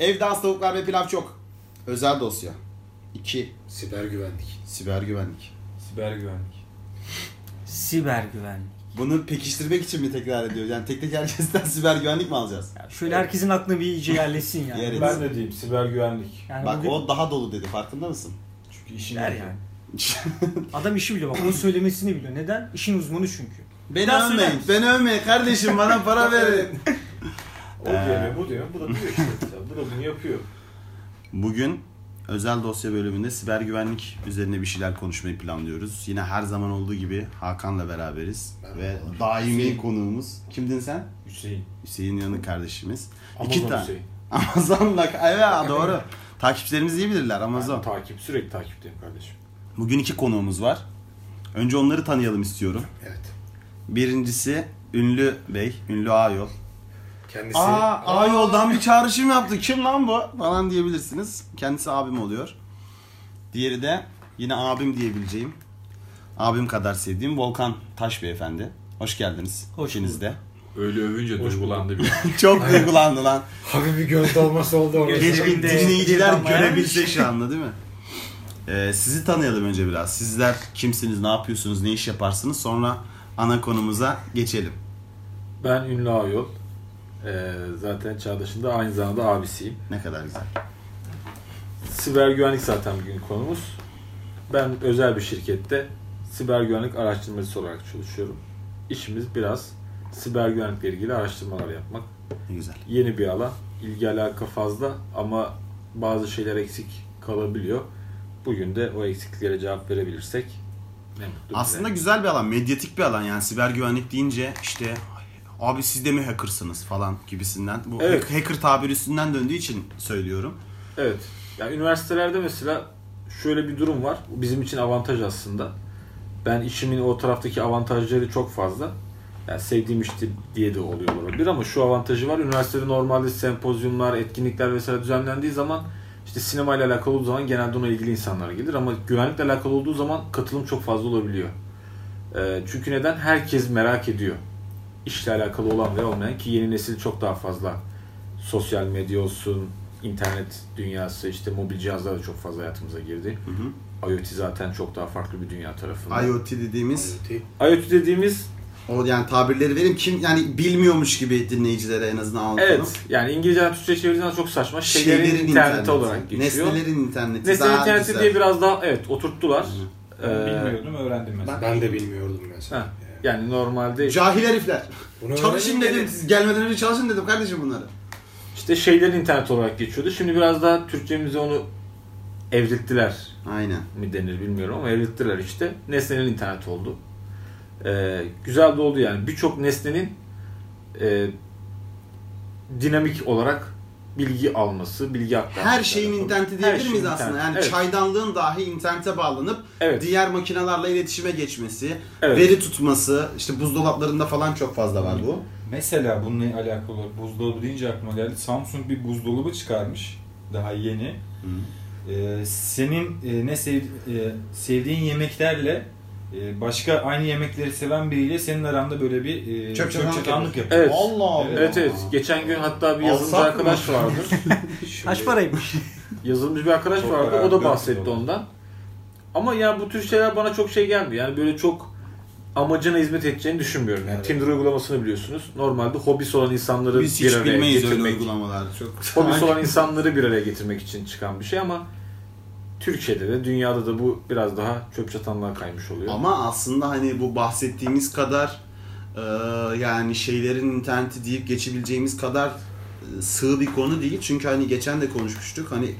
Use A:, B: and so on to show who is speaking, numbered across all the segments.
A: Evde az tavuklar ve pilav çok. Özel dosya. 2.
B: Siber güvenlik.
A: Siber güvenlik.
C: Siber güvenlik.
D: Siber güvenlik.
A: Bunu pekiştirmek için mi tekrar ediyor? Yani tek tek herkesten siber güvenlik mi alacağız?
D: Ya şöyle herkesin aklına bir iyice yerleşsin yani.
A: Yer-
C: Ben de diyeyim siber güvenlik.
D: Yani
A: Bak
D: bugün
A: o daha dolu dedi farkında mısın?
C: Çünkü işin
D: der yani. Adam işi biliyor bak onu söylemesini biliyor. Neden? İşin uzmanı çünkü.
A: Beni
D: Daha
A: övmeyin. Beni övmeyin kardeşim bana para verin.
C: O diyemiyor, bu diyor. Bu da diyor işte. Bunu yapıyor.
A: Bugün özel dosya bölümünde siber güvenlik üzerine bir şeyler konuşmayı planlıyoruz. Yine her zaman olduğu gibi Hakan'la beraberiz.
B: Ben
A: Ve
B: var.
A: daimi
B: Hüseyin.
A: konuğumuz. Kimdin sen?
C: Hüseyin.
A: Hüseyin Yanık kardeşimiz.
C: Amazon
A: İki tane.
C: Hüseyin.
A: Amazon'la evet doğru. Takipçilerimiz iyi bilirler Amazon.
C: Ben takip, sürekli takipteyim kardeşim.
A: Bugün iki konuğumuz var. Önce onları tanıyalım istiyorum.
B: Evet.
A: Birincisi ünlü bey, ünlü Ayol.
B: Kendisi
A: Aa, Ayol'dan bir çağrışım yaptı. Kim lan bu? Falan diyebilirsiniz. Kendisi abim oluyor. Diğeri de yine abim diyebileceğim. Abim kadar sevdiğim Volkan Taş Beyefendi. Hoş geldiniz.
D: Hoş
A: ikiniz de.
E: Öyle övünce
B: Hoş
E: duygulandı bir.
A: Çok duygulandı lan.
B: hafif bir göz dolması oldu orada.
D: Geç-
A: Keşke dinleyiciler görebilse şu anda değil mi? Ee, sizi tanıyalım önce biraz. Sizler kimsiniz, ne yapıyorsunuz, ne iş yaparsınız? Sonra ana konumuza geçelim.
C: Ben Ünlü Ayol. Ee, zaten Çağdaş'ın da aynı zamanda abisiyim.
A: Ne kadar güzel.
C: Siber güvenlik zaten bugün konumuz. Ben özel bir şirkette siber güvenlik araştırmacısı olarak çalışıyorum. İşimiz biraz siber güvenlikle ilgili araştırmalar yapmak.
A: Ne güzel.
C: Yeni bir alan. İlgi alaka fazla ama bazı şeyler eksik kalabiliyor. Bugün de o eksikliklere cevap verebilirsek ne mutlu bize.
A: Aslında güzel bir alan, medyatik bir alan. Yani siber güvenlik deyince işte abi siz de mi hackersınız falan gibisinden. Bu
C: Evet.
A: hacker tabiri üstünden döndüğü için söylüyorum.
C: Evet. Yani üniversitelerde mesela şöyle bir durum var. Bu bizim için avantaj aslında. Ben işimin o taraftaki avantajları çok fazla. Yani sevdiğim işte diye de oluyor olabilir ama şu avantajı var. Üniversitede normalde sempozyumlar, etkinlikler vesaire düzenlendiği zaman işte sinema ile alakalı olduğu zaman genelde ona ilgili insanlar gelir ama güvenlikle alakalı olduğu zaman katılım çok fazla olabiliyor. Ee, çünkü neden? Herkes merak ediyor. İşle alakalı olan ve olmayan ki yeni nesil çok daha fazla sosyal medya olsun, internet dünyası, işte mobil cihazlar da çok fazla hayatımıza girdi.
A: Hı hı.
C: IoT zaten çok daha farklı bir dünya tarafında.
A: IoT dediğimiz
B: IoT.
C: IoT dediğimiz
A: o yani tabirleri vereyim kim yani bilmiyormuş gibi dinleyicilere en azından anlatalım.
C: evet yani İngilizceden Türkçe çevirdiğinde çok saçma. Şeylerin, interneti,
A: interneti,
C: olarak geçiyor.
A: Nesnelerin interneti.
C: Nesnelerin
A: daha
C: interneti
A: güzel.
C: diye biraz daha evet oturttular.
A: Hı
C: Ee, Bilmiyordum.
E: öğrendim mesela.
B: Ben de bilmiyordum mesela.
C: Ha. Yani normalde
A: Cahil herifler.
B: Bunu
A: Çalışın dedim.
B: de-
A: Siz gelmeden önce çalışın dedim kardeşim bunları.
C: işte şeylerin internet olarak geçiyordu. Şimdi biraz daha Türkçemize onu evrilttiler
A: Aynen.
C: mi denir bilmiyorum ama evrilttiler işte. Nesnenin internet oldu. Ee, güzel de oldu yani. Birçok nesnenin e, dinamik olarak bilgi alması, bilgi aktarması.
A: Her şeyin interneti
C: Her
A: diyebilir
C: şeyin
A: miyiz aslında? Yani
C: evet.
A: çaydanlığın dahi internete bağlanıp
C: Evet.
A: diğer makinelerle iletişime geçmesi,
C: Evet.
A: veri tutması, işte buzdolaplarında falan çok fazla var bu.
E: Mesela bununla alakalı olarak buzdolabı deyince aklıma geldi. Samsung bir buzdolabı çıkarmış. Daha yeni. Ee, senin e, ne sev, e, sevdiğin yemeklerle başka aynı yemekleri seven biriyle senin aranda böyle bir e,
A: Çöp çatanlık
E: çatanlık
A: yapıyor.
C: Evet.
A: Allah Allah.
C: Evet evet. Geçen gün hatta bir yazılımcı
A: Alsak mı?
C: arkadaş vardı.
D: Kaç paraymış?
C: Yazılımcı bir arkadaş
E: Çok
C: vardı. O da bahsetti ondan. Ama ya bu tür şeyler bana çok şey gelmiyor. Yani böyle çok amacına hizmet edeceğini düşünmüyorum. Yani
B: Evet.
C: Tinder uygulamasını biliyorsunuz. Normalde hobisi olan insanları
A: Biz
C: bir
A: hiç
C: araya
A: bilmeyiz öyle
C: getirmek,
A: uygulamalar. Çok.
C: hobisi olan insanları bir araya getirmek için çıkan bir şey ama Türkiye'de de dünyada da bu biraz daha çöp çatanlığa kaymış oluyor.
A: Ama aslında hani bu bahsettiğimiz kadar e, yani şeylerin interneti deyip geçebileceğimiz kadar e, sığ bir konu değil. Çünkü hani geçen de konuşmuştuk. Hani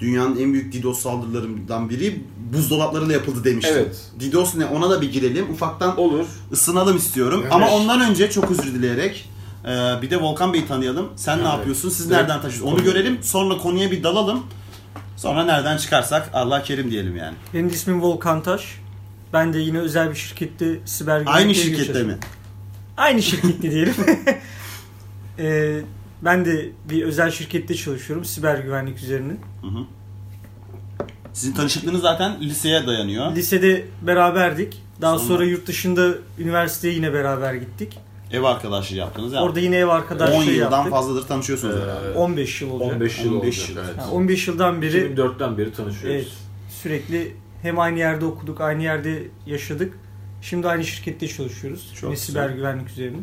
A: dünyanın en büyük DDoS saldırılarından biri buzdolaplarıyla yapıldı demiştim.
C: Evet.
A: DDoS ne ona da bir girelim. Ufaktan
C: Olur.
A: ısınalım istiyorum.
B: Evet.
A: Ama ondan önce çok özür dileyerek e, bir de Volkan Bey'i tanıyalım. Sen ne
C: Evet.
A: yapıyorsun? Siz
C: Direkt
A: nereden taşıyorsunuz? Onu görelim. Sonra konuya bir dalalım. Sonra nereden çıkarsak Allah kerim diyelim yani.
D: Benim ismim Volkan Taş. Ben de yine özel bir şirkette siber güvenlikle
A: Aynı şirkette mi?
D: Aynı şirkette diyelim. Ee, ben de bir özel şirkette çalışıyorum siber güvenlik üzerine.
A: Hı hı. Sizin tanışıklığınız zaten liseye dayanıyor.
D: Lisede beraberdik. Daha
A: Sonra-
D: sonra, yurt dışında üniversiteye yine beraber gittik.
A: Ev arkadaşlığı yaptınız ya.
D: Orada yine ev arkadaşlığı
A: 10 yıldan
D: yaptık.
A: fazladır tanışıyorsunuz
C: Ee,
A: herhalde.
D: 15 yıl olacak.
C: 15 yıl
A: 15
C: olacak.
A: yıl.
C: Evet.
D: Ha, 15 yıldan beri
C: 2004'ten beri tanışıyoruz.
D: evet, sürekli hem aynı yerde okuduk, aynı yerde yaşadık. Şimdi aynı şirkette çalışıyoruz.
A: Çok
D: Yine siber güvenlik üzerine.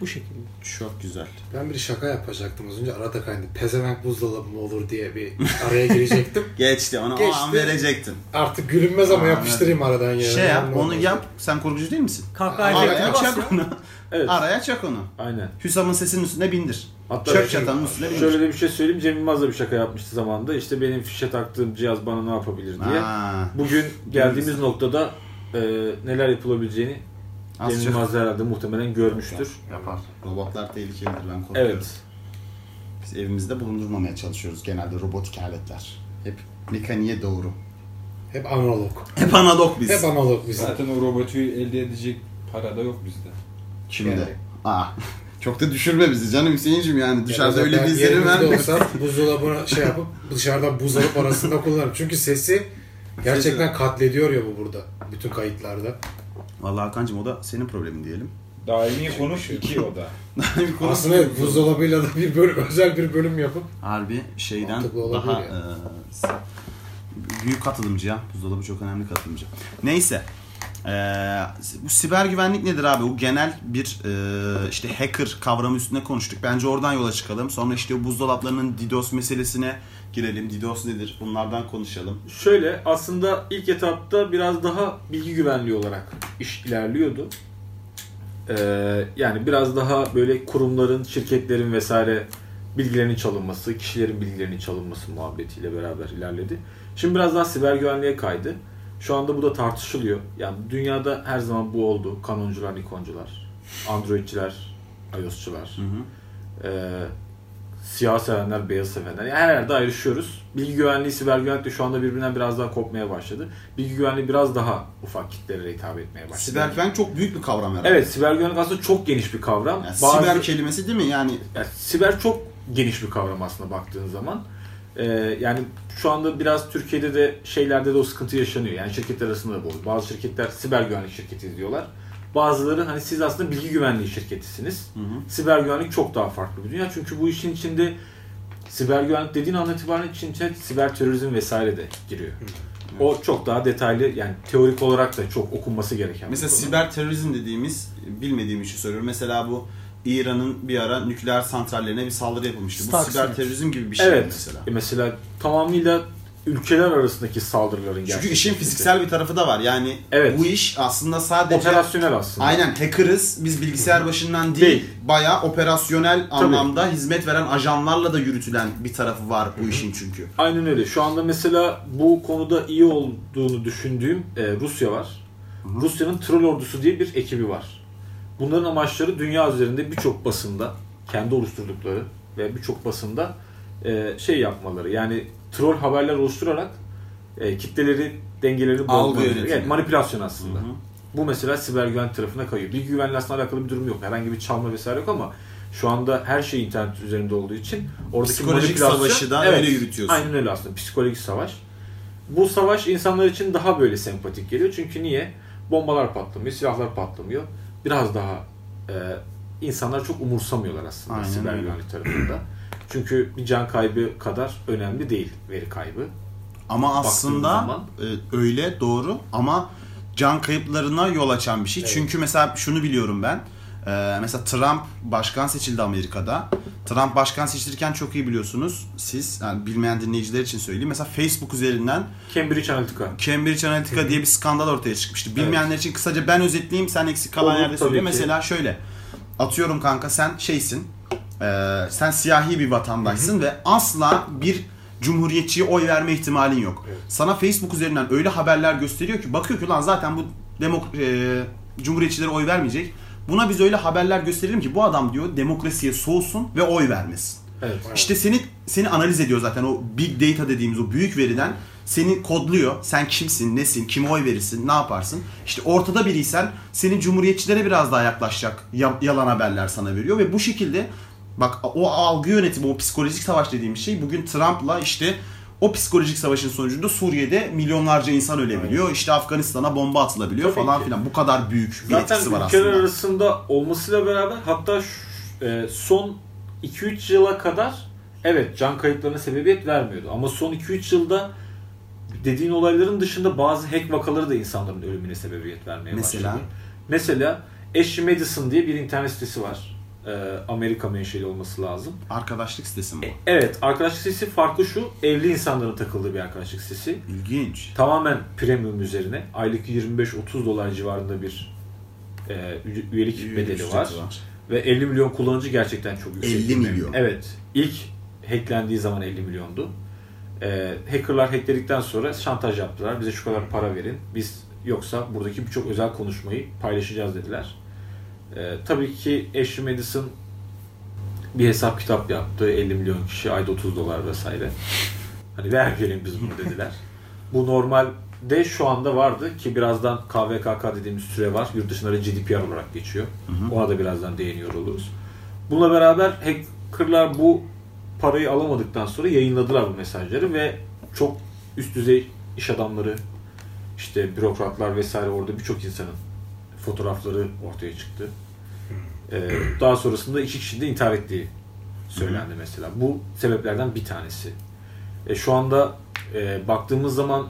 D: Bu şekilde.
A: Çok güzel.
B: Ben bir şaka yapacaktım az önce arada kaynadı. Pezevenk buzdolabı mı olur diye bir araya girecektim.
A: Geçti onu o
B: Geçti.
A: an verecektin.
B: Artık gülünmez ama
A: Aa,
B: yapıştırayım aradan yani.
A: Şey yap onu yap. Sen korkucu değil misin?
D: Kahkaha
B: Araya
A: çak
D: ya.
A: onu.
C: Evet.
A: Araya çak onu.
C: Aynen.
A: Hüsam'ın sesinin üstüne bindir.
C: Hatta
A: Çök çatanın üstüne bindir.
C: Şöyle de bir şey söyleyeyim. Cem Yılmaz da bir şaka yapmıştı zamanında. İşte benim fişe taktığım cihaz bana ne yapabilir diye.
A: Ha.
C: Bugün geldiğimiz noktada e, neler yapılabileceğini
A: Az
C: Cem
A: çok
C: Yılmaz herhalde muhtemelen görmüştür.
A: yapar. Robotlar tehlikelidir ben korkuyorum.
C: Evet.
A: Biz evimizde bulundurmamaya çalışıyoruz genelde robotik aletler. Hep mekaniğe doğru.
B: Hep analog.
A: Hep analog biz.
B: Hep analog bizim.
E: Zaten o robotu elde edecek para da yok bizde.
A: Şimdi.
B: Yani.
A: Aa. Çok da düşürme bizi canım Hüseyin'cim yani dışarıda
B: Ya
A: öyle bir izlenim verme.
B: olsam buzdolabına şey yapıp dışarıdan buz alıp arasında kullanırım. Çünkü sesi gerçekten katlediyor ya bu burada. Bütün kayıtlarda.
A: Vallahi Hakan'cım o da senin problemin diyelim.
E: Daimi konuk iki oda.
A: Bir konu-
B: Aslında buzdolabıyla da bir bölüm, özel bir bölüm yapıp
A: Harbi şeyden daha
B: ya.
A: e, büyük katılımcı ya. Buzdolabı çok önemli katılımcı. Neyse. E, bu siber güvenlik nedir abi? Bu genel bir e, işte hacker kavramı üstüne konuştuk. Bence oradan yola çıkalım. Sonra işte o buzdolaplarının DDoS meselesine girelim. DDoS nedir? Bunlardan konuşalım.
C: Şöyle aslında ilk etapta biraz daha bilgi güvenliği olarak iş ilerliyordu. Ee, yani biraz daha böyle kurumların, şirketlerin vesaire bilgilerinin çalınması, kişilerin bilgilerinin çalınması muhabbetiyle beraber ilerledi. Şimdi biraz daha siber güvenliğe kaydı. Şu anda bu da tartışılıyor. Yani dünyada her zaman bu oldu. Kanoncular, Nikoncular, Androidçiler, iOS'çular.
A: Hı hı.
C: Ee, siyah sevenler, beyaz sevenler. Yani her yerde ayrışıyoruz. Bilgi güvenliği, siber güvenlik de şu anda birbirinden biraz daha kopmaya başladı. Bilgi güvenliği biraz daha ufak kitlelere hitap etmeye başladı.
A: Siber güvenlik çok büyük bir kavram herhalde.
C: Evet, siber güvenlik aslında çok geniş bir kavram.
A: Yani
C: Bazı-
A: Siber kelimesi değil mi? Yani
C: yani siber çok geniş bir kavram aslında baktığın zaman. Ee, yani şu anda biraz Türkiye'de de şeylerde de o sıkıntı yaşanıyor. Yani şirketler arasında da bu. Bazı şirketler siber güvenlik şirketi diyorlar. Bazıları hani siz aslında bilgi güvenliği şirketisiniz.
A: Hı hı.
C: Siber güvenlik çok daha farklı bir dünya. Çünkü bu işin içinde siber güvenlik dediğin an itibaren için içine siber terörizm vesaire de giriyor. O çok daha detaylı yani teorik olarak da çok okunması gereken
A: Mesela
C: bir konu.
A: siber terörizm dediğimiz bilmediğim işi soruyorum. Mesela bu İran'ın bir ara nükleer santrallerine bir saldırı yapılmıştı. Bu siber terörizm gibi bir şey
C: evet.
A: mesela.
C: E Mesela tamamıyla ülkeler arasındaki saldırıların
A: Çünkü
C: gerçekleşmesi.
A: işin fiziksel bir tarafı da var. Yani
C: Evet.
A: bu iş aslında sadece
C: operasyonel aslında.
A: aynen hackerız. Biz bilgisayar başından değil,
C: Değil.
A: bayağı operasyonel anlamda hizmet veren ajanlarla da yürütülen bir tarafı var bu işin çünkü.
C: Aynen öyle. Şu anda mesela bu konuda iyi olduğunu düşündüğüm e, Rusya var. Rusya'nın troll ordusu diye bir ekibi var. Bunların amaçları dünya üzerinde birçok basında kendi oluşturdukları ve birçok basında e, şey yapmaları. Yani troll haberler oluşturarak e, kitleleri dengeleri bozmaları. Evet, manipülasyon aslında.
A: Hı hı.
C: Bu mesela siber güvenlik tarafına kayıyor. Bilgi güvenliği aslında alakalı bir durum yok. Herhangi bir çalma vesaire yok ama şu anda her şey internet üzerinde olduğu için oradaki
A: Psikolojik savaşı da öyle yürütüyorsun.
C: Aynen öyle aslında. Psikolojik savaş. Bu savaş insanlar için daha böyle sempatik geliyor. Çünkü niye? Bombalar patlamıyor, silahlar patlamıyor. Biraz daha e, insanlar çok umursamıyorlar aslında
A: Aynen
C: siber
A: öyle.
C: güvenlik tarafında. Çünkü bir can kaybı kadar önemli değil veri kaybı.
A: Ama aslında
C: zaman-
A: e, öyle doğru ama can kayıplarına yol açan bir şey.
B: Evet.
A: Çünkü mesela şunu biliyorum ben. E, mesela Trump başkan seçildi Amerika'da. Trump başkan seçilirken çok iyi biliyorsunuz. Siz yani bilmeyen dinleyiciler için söyleyeyim. Mesela Facebook üzerinden
C: Cambridge Analytica.
A: Cambridge Analytica diye bir skandal ortaya çıkmıştı. Bilmeyenler için kısaca ben özetleyeyim. Sen eksik kalan
C: Olur,
A: yerde söyle.
C: ki.
A: Mesela şöyle. Atıyorum kanka sen şeysin. E, sen siyahi bir vatandaşsın ve asla bir cumhuriyetçiye oy verme ihtimalin yok.
B: Evet.
A: Sana Facebook üzerinden öyle haberler gösteriyor ki bakıyor ki lan zaten bu demok e, cumhuriyetçilere oy vermeyecek. Buna biz öyle haberler gösterelim ki bu adam diyor demokrasiye soğusun ve oy vermesin.
C: Evet.
A: İşte seni seni analiz ediyor zaten o big data dediğimiz o büyük veriden seni kodluyor. Sen kimsin, nesin, kime oy verirsin, ne yaparsın? İşte ortada biriysen senin cumhuriyetçilere biraz daha yaklaşacak ya- yalan haberler sana veriyor ve bu şekilde bak o algı yönetimi, o psikolojik savaş dediğimiz şey bugün Trump'la işte O psikolojik savaşın sonucunda Suriye'de milyonlarca insan ölebiliyor. İşte Afganistan'a bomba atılabiliyor
C: Tabii
A: falan
C: ki.
A: filan. Bu kadar büyük bir
C: Zaten
A: etkisi var
C: ülkeler
A: aslında.
C: arasında olmasıyla beraber hatta e, son 2-3 yıla kadar evet can kayıplarına sebebiyet vermiyordu. Ama son 2-3 yılda dediğin olayların dışında bazı hack vakaları da insanların ölümüne sebebiyet vermeye
A: Mesela?
C: başladı. Mesela Ashley Madison diye bir internet sitesi var. E, Amerika menşeli olması lazım.
A: Arkadaşlık sitesi mi bu?
C: Evet, arkadaşlık sitesi farklı şu. Evli insanların takıldığı bir arkadaşlık sitesi.
A: İlginç.
C: Tamamen premium üzerine. Aylık 25-30 dolar civarında bir e, üye- üyelik bedeli
A: Ücreti
C: var. Ve 50 milyon kullanıcı gerçekten çok yüksek.
A: 50
C: bir
A: milyon.
C: Evet. İlk hacklendiği zaman 50 milyondu. E, hackerlar hackledikten sonra şantaj yaptılar. Bize şu kadar para verin. Biz yoksa buradaki birçok özel konuşmayı paylaşacağız dediler. E, tabii ki Ashley Madison bir hesap kitap yaptı. 50 milyon kişi ayda 30 dolar vesaire. Hani vermeyelim biz bunu dediler. Bu normalde şu anda vardı ki birazdan KVKK dediğimiz süre var. Yurt dışında da GDPR olarak geçiyor. Ona da birazdan değiniyor oluruz. Bununla beraber hackerlar bu parayı alamadıktan sonra yayınladılar bu mesajları ve çok üst düzey iş adamları işte bürokratlar vesaire orada birçok insanın fotoğrafları ortaya çıktı. Ee, daha sonrasında iki kişinin de intihar ettiği söylendi mesela. Bu sebeplerden bir tanesi. E, şu anda e, baktığımız zaman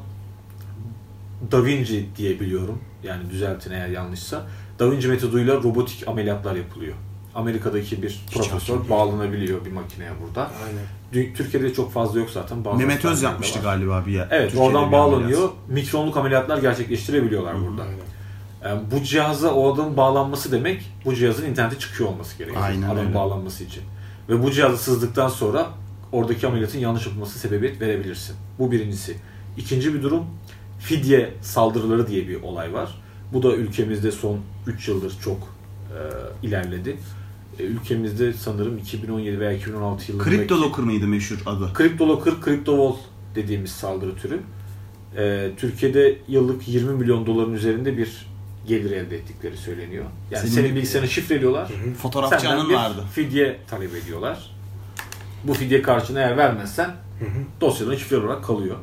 C: Da Vinci diye biliyorum. Yani düzeltin eğer yanlışsa. Da Vinci metoduyla robotik ameliyatlar yapılıyor. Amerika'daki bir profesör bağlanabiliyor bir makineye burada.
B: Aynen.
C: Türkiye'de çok fazla yok zaten. Bazı
A: Mehmet Öz yapmıştı galiba bir yer.
C: Evet
A: Türkiye'de
C: oradan
A: bir ameliyat.
C: bağlanıyor. Mikronluk ameliyatlar gerçekleştirebiliyorlar burada.
B: Aynen.
C: Yani bu cihaza o adamın bağlanması demek bu cihazın internete çıkıyor olması gerekiyor.
A: Aynen
C: adamın
A: öyle.
C: bağlanması için. Ve bu cihazı sızdıktan sonra oradaki ameliyatın yanlış yapılması sebebiyet verebilirsin. Bu birincisi. İkinci bir durum fidye saldırıları diye bir olay var. Bu da ülkemizde son 3 yıldır çok e, ilerledi. E, ülkemizde sanırım 2017 veya 2016 yılında
A: Kripto Locker mıydı meşhur adı?
C: CryptoLocker, CryptoWall dediğimiz saldırı türü. Ee, Türkiye'de yıllık 20 milyon doların üzerinde bir gelir elde ettikleri söyleniyor. Yani
A: Senin
C: senin,
A: bir-
C: bilgisayarını şifreliyorlar.
A: Fotoğrafçı
C: Senden
A: Anın
C: bir
A: vardı.
C: fidye talep ediyorlar. Bu fidye karşılığında eğer vermezsen dosyaların şifreli olarak kalıyor.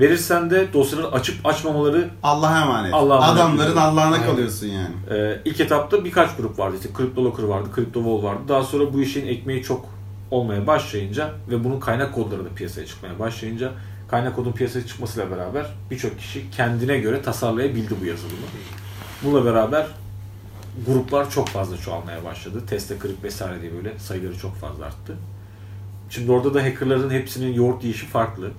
C: Verirsen de dosyaları açıp açmamaları
A: Allah'a emanet.
C: Allah'a emanet
A: Adamların. Allah'ına
B: Aynen.
A: kalıyorsun yani.
C: Ee, ilk etapta birkaç grup vardı. İşte CryptoLocker vardı, CryptoWall vardı. Daha sonra bu işin ekmeği çok olmaya başlayınca ve bunun kaynak kodları da piyasaya çıkmaya başlayınca kaynak kodun piyasaya çıkmasıyla beraber birçok kişi kendine göre tasarlayabildi bu yazılımı. Bununla beraber gruplar çok fazla çoğalmaya başladı. Teste kırık vesaire diye böyle sayıları çok fazla arttı. Şimdi orada da hackerların hepsinin yoğurt yiyişi farklı.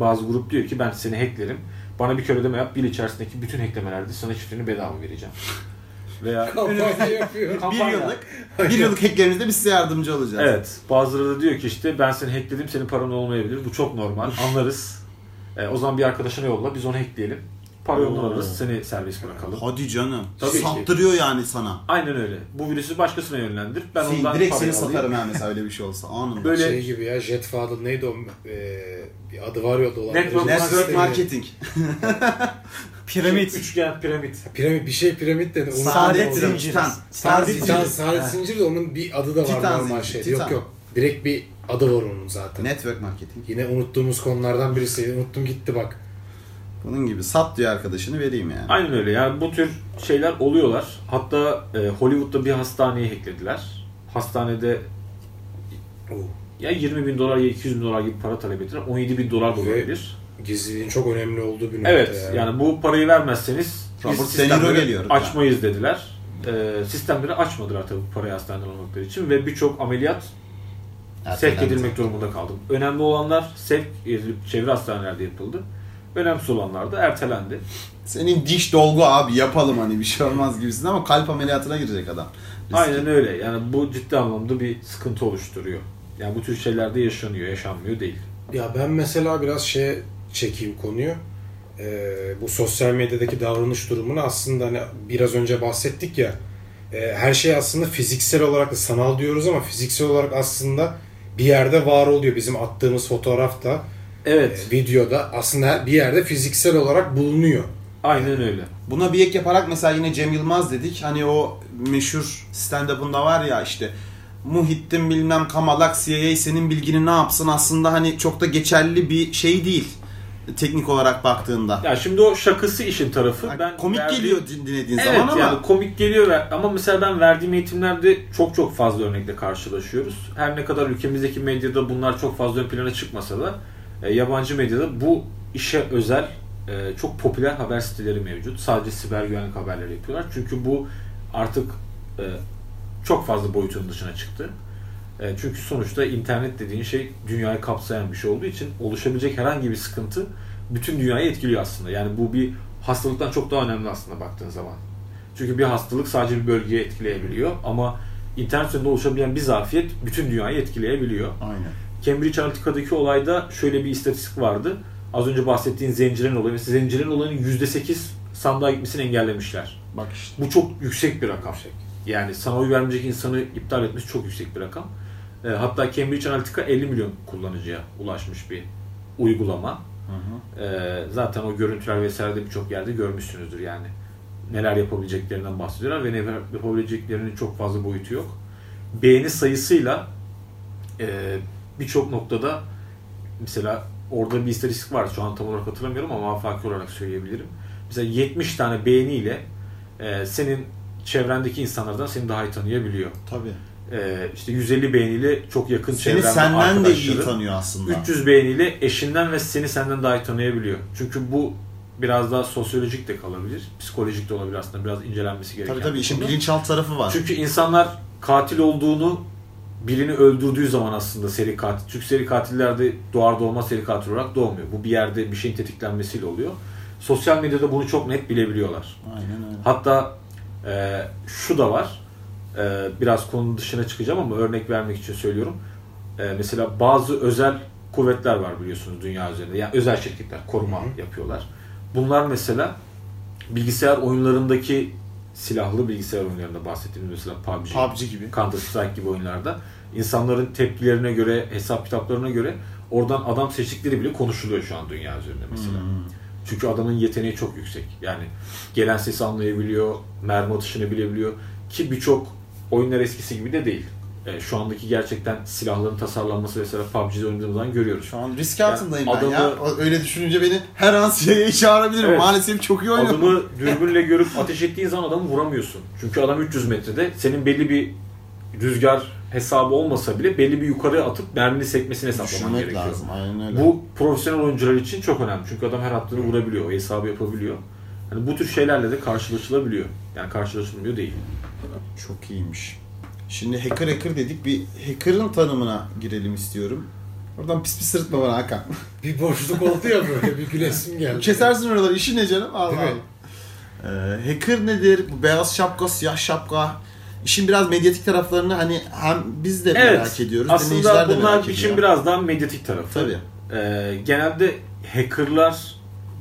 C: Bazı grup diyor ki ben seni hacklerim. Bana bir kere ödeme yap. Bir yıl içerisindeki bütün hacklemelerde sana şifreni bedava vereceğim. Veya
B: Kampanya yapıyor.
A: Bir yıllık, bir yıllık hacklerimizde biz size yardımcı olacağız.
C: Evet. Bazıları da diyor ki işte ben seni hackledim senin paran olmayabilir. Bu çok normal. Anlarız. E, o zaman bir arkadaşına yolla biz onu hackleyelim. Para ondan
A: Oo.
C: alırız seni serbest bırakalım.
A: Hadi canım.
C: Tabii ki.
A: Sattırıyor yani sana.
C: Aynen öyle. Bu virüsü başkasına yönlendir. Ben
A: Seni-
C: ondan
A: direkt seni
C: alayım.
A: satarım ha mesela öyle bir şey olsa. Anında.
C: Böyle-
B: Şey gibi ya Jetfather neydi o e, bir adı var ya dolar.
C: Network
A: Network marketing.
D: Piramit.
C: Üçgen piramit.
B: Piramit bir şey piramit dedi. Onu
D: Saadet zinciri.
A: Titan.
D: Saadet zinciri.
B: Saadet Zincir de onun bir adı da var
A: Titan
B: normal.
A: Titan.
B: Yok yok. Direkt bir adı var onun zaten.
A: Network marketing.
B: Yine unuttuğumuz konulardan birisi. Unuttum gitti bak.
A: Bunun gibi sat diyor arkadaşını vereyim yani.
C: Aynen öyle. Yani bu tür şeyler oluyorlar. Hatta e, Hollywood'da bir hastaneyi hacklediler. Hastanede ya 20 bin dolar ya 200 bin dolar gibi para talep ettiler. 17 bin dolar da olabilir.
B: Gizliliğin çok önemli olduğu bir nokta
C: Evet. Yani bu parayı vermezseniz biz
A: Robert De Niro
C: sistemleri
A: geliyor.
C: açmayız dediler. E, sistemleri açmadılar tabii bu parayı hastaneden almakları için ve birçok ameliyat sevk edilmek durumunda kaldım. Önemli olanlar sevk edilip çevre hastanelerde yapıldı. Önemsiz olanlar da ertelendi.
A: Senin diş dolgu abi yapalım hani bir şey olmaz gibisin ama kalp ameliyatına girecek adam. Riskli.
C: Aynen öyle. Yani bu ciddi anlamda bir sıkıntı oluşturuyor. Yani bu tür şeylerde yaşanıyor, yaşanmıyor değil.
B: Ya ben mesela biraz şeye çekeyim konuyu. Ee, bu sosyal medyadaki davranış durumunu aslında hani biraz önce bahsettik ya. e, her şey aslında fiziksel olarak da sanal diyoruz ama fiziksel olarak aslında bir yerde var oluyor. Bizim attığımız fotoğrafta,
C: Evet,
B: e, videoda aslında bir yerde fiziksel olarak bulunuyor.
C: aynen öyle.
A: Buna bir ek yaparak mesela yine Cem Yılmaz dedik. Hani o meşhur stand-up'ında var ya işte Muhittin bilmem Kamalak CIA senin bilgini ne yapsın aslında hani çok da geçerli bir şey değil teknik olarak baktığında.
C: Ya şimdi o şakası işin tarafı.
A: Yani
C: ben
A: komik
C: verdiğim-
A: geliyor din- dinlediğin
C: Evet
A: zaman ama
C: yani komik geliyor ve- ama mesela ben verdiğim eğitimlerde çok çok fazla örnekle karşılaşıyoruz. Her ne kadar ülkemizdeki medyada bunlar çok fazla ön plana çıkmasa da e, yabancı medyada bu işe özel e, çok popüler haber siteleri mevcut. Sadece siber güvenlik haberleri yapıyorlar. Çünkü bu artık e, çok fazla boyutunun dışına çıktı. E, çünkü sonuçta internet dediğin şey dünyayı kapsayan bir şey olduğu için oluşabilecek herhangi bir sıkıntı bütün dünyayı etkiliyor aslında. Yani bu bir hastalıktan çok daha önemli aslında baktığın zaman. Çünkü bir hastalık sadece bir bölgeye etkileyebiliyor ama internet üzerinde oluşabilen bir zafiyet bütün dünyayı etkileyebiliyor.
A: aynen.
C: Cambridge Analytica'daki olayda şöyle bir istatistik vardı. Az önce bahsettiğin zencilerin olayı. Mesela zencilerin olayının %8 sandığa gitmesini engellemişler.
A: Bak işte.
C: Bu çok yüksek bir rakam. Yani sana oy vermeyecek insanı iptal etmesi çok yüksek bir rakam. E, hatta Cambridge Analytica 50 milyon kullanıcıya ulaşmış bir uygulama. E, zaten o görüntüler vesaire de birçok yerde görmüşsünüzdür yani. Neler yapabileceklerinden bahsediyorlar ve neler yapabileceklerinin çok fazla boyutu yok. Beğeni sayısıyla e, birçok noktada mesela orada bir istatistik var şu an tam olarak hatırlamıyorum ama afaki olarak söyleyebilirim. Mesela 70 tane beğeniyle e, senin çevrendeki insanlardan seni daha iyi tanıyabiliyor.
A: Tabii.
C: E, işte 150 beğeniyle çok yakın
A: Seni
C: çevrende
A: senden de iyi tanıyor aslında.
C: 300 beğeniyle eşinden ve seni senden daha iyi tanıyabiliyor. Çünkü bu biraz daha sosyolojik de kalabilir, psikolojik de olabilir aslında biraz incelenmesi gereken.
A: Tabii tabii işin bilinçaltı tarafı var.
C: Çünkü insanlar katil olduğunu birini öldürdüğü zaman aslında seri katil. Çünkü seri katiller de doğar doğmaz seri katil olarak doğmuyor. Bu bir yerde bir şeyin tetiklenmesiyle oluyor. Sosyal medyada bunu çok net bilebiliyorlar.
A: Aynen öyle.
C: Hatta e, şu da var. E, biraz konunun dışına çıkacağım ama örnek vermek için söylüyorum. E, mesela bazı özel kuvvetler var biliyorsunuz dünya üzerinde. Yani özel şirketler koruma yapıyorlar. Bunlar mesela bilgisayar oyunlarındaki silahlı bilgisayar oyunlarında bahsettiğimiz mesela PUBG,
A: PUBG gibi.
C: Counter Strike gibi oyunlarda insanların tepkilerine göre, hesap kitaplarına göre oradan adam seçtikleri bile konuşuluyor şu an dünya üzerinde mesela.
A: Hmm.
C: Çünkü adamın yeteneği çok yüksek. Yani gelen sesi anlayabiliyor, mermi atışını bilebiliyor. Ki birçok oyunlar eskisi gibi de değil. E, şu andaki gerçekten silahların tasarlanması mesela PUBG'de oynadığımız zaman görüyoruz.
A: Şu an risk altındayım
C: Yani
A: ben ya.
C: adamı-
A: O- Öyle düşününce beni her an CIA'yı çağırabilirim.
C: Evet.
A: Maalesef çok iyi oynuyorum.
C: Adamı dürbünle görüp ateş ettiğin zaman adamı vuramıyorsun. Çünkü adam 300 metrede. Senin belli bir rüzgar hesabı olmasa bile belli bir yukarı atıp mermini sekmesini hesaplaman
A: Düşünmek
C: gerekiyor.
A: lazım. Aynen öyle.
C: Bu profesyonel oyuncular için çok önemli. Çünkü adam her attığını vurabiliyor. O hesabı yapabiliyor. Hani bu tür şeylerle de karşılaşılabiliyor. Yani karşılaşılmıyor değil.
A: Çok iyiymiş. Şimdi hacker hacker dedik. Bir hacker'ın tanımına girelim istiyorum. Oradan pis pis sırıtma bana Hakan.
B: Bir boşluk oldu ya böyle bir gülesim geldi.
A: Kesersin oraları. İşin ne canım? Allah? Allah. Ee, hacker nedir? Bu beyaz şapka, siyah şapka. İşin biraz medyatik taraflarını hani hem biz de merak ediyoruz.
C: Aslında
A: de
C: bunlar
A: merak ediyor.
C: biraz daha medyatik tarafı.
A: Tabii.
C: Ee, genelde hackerlar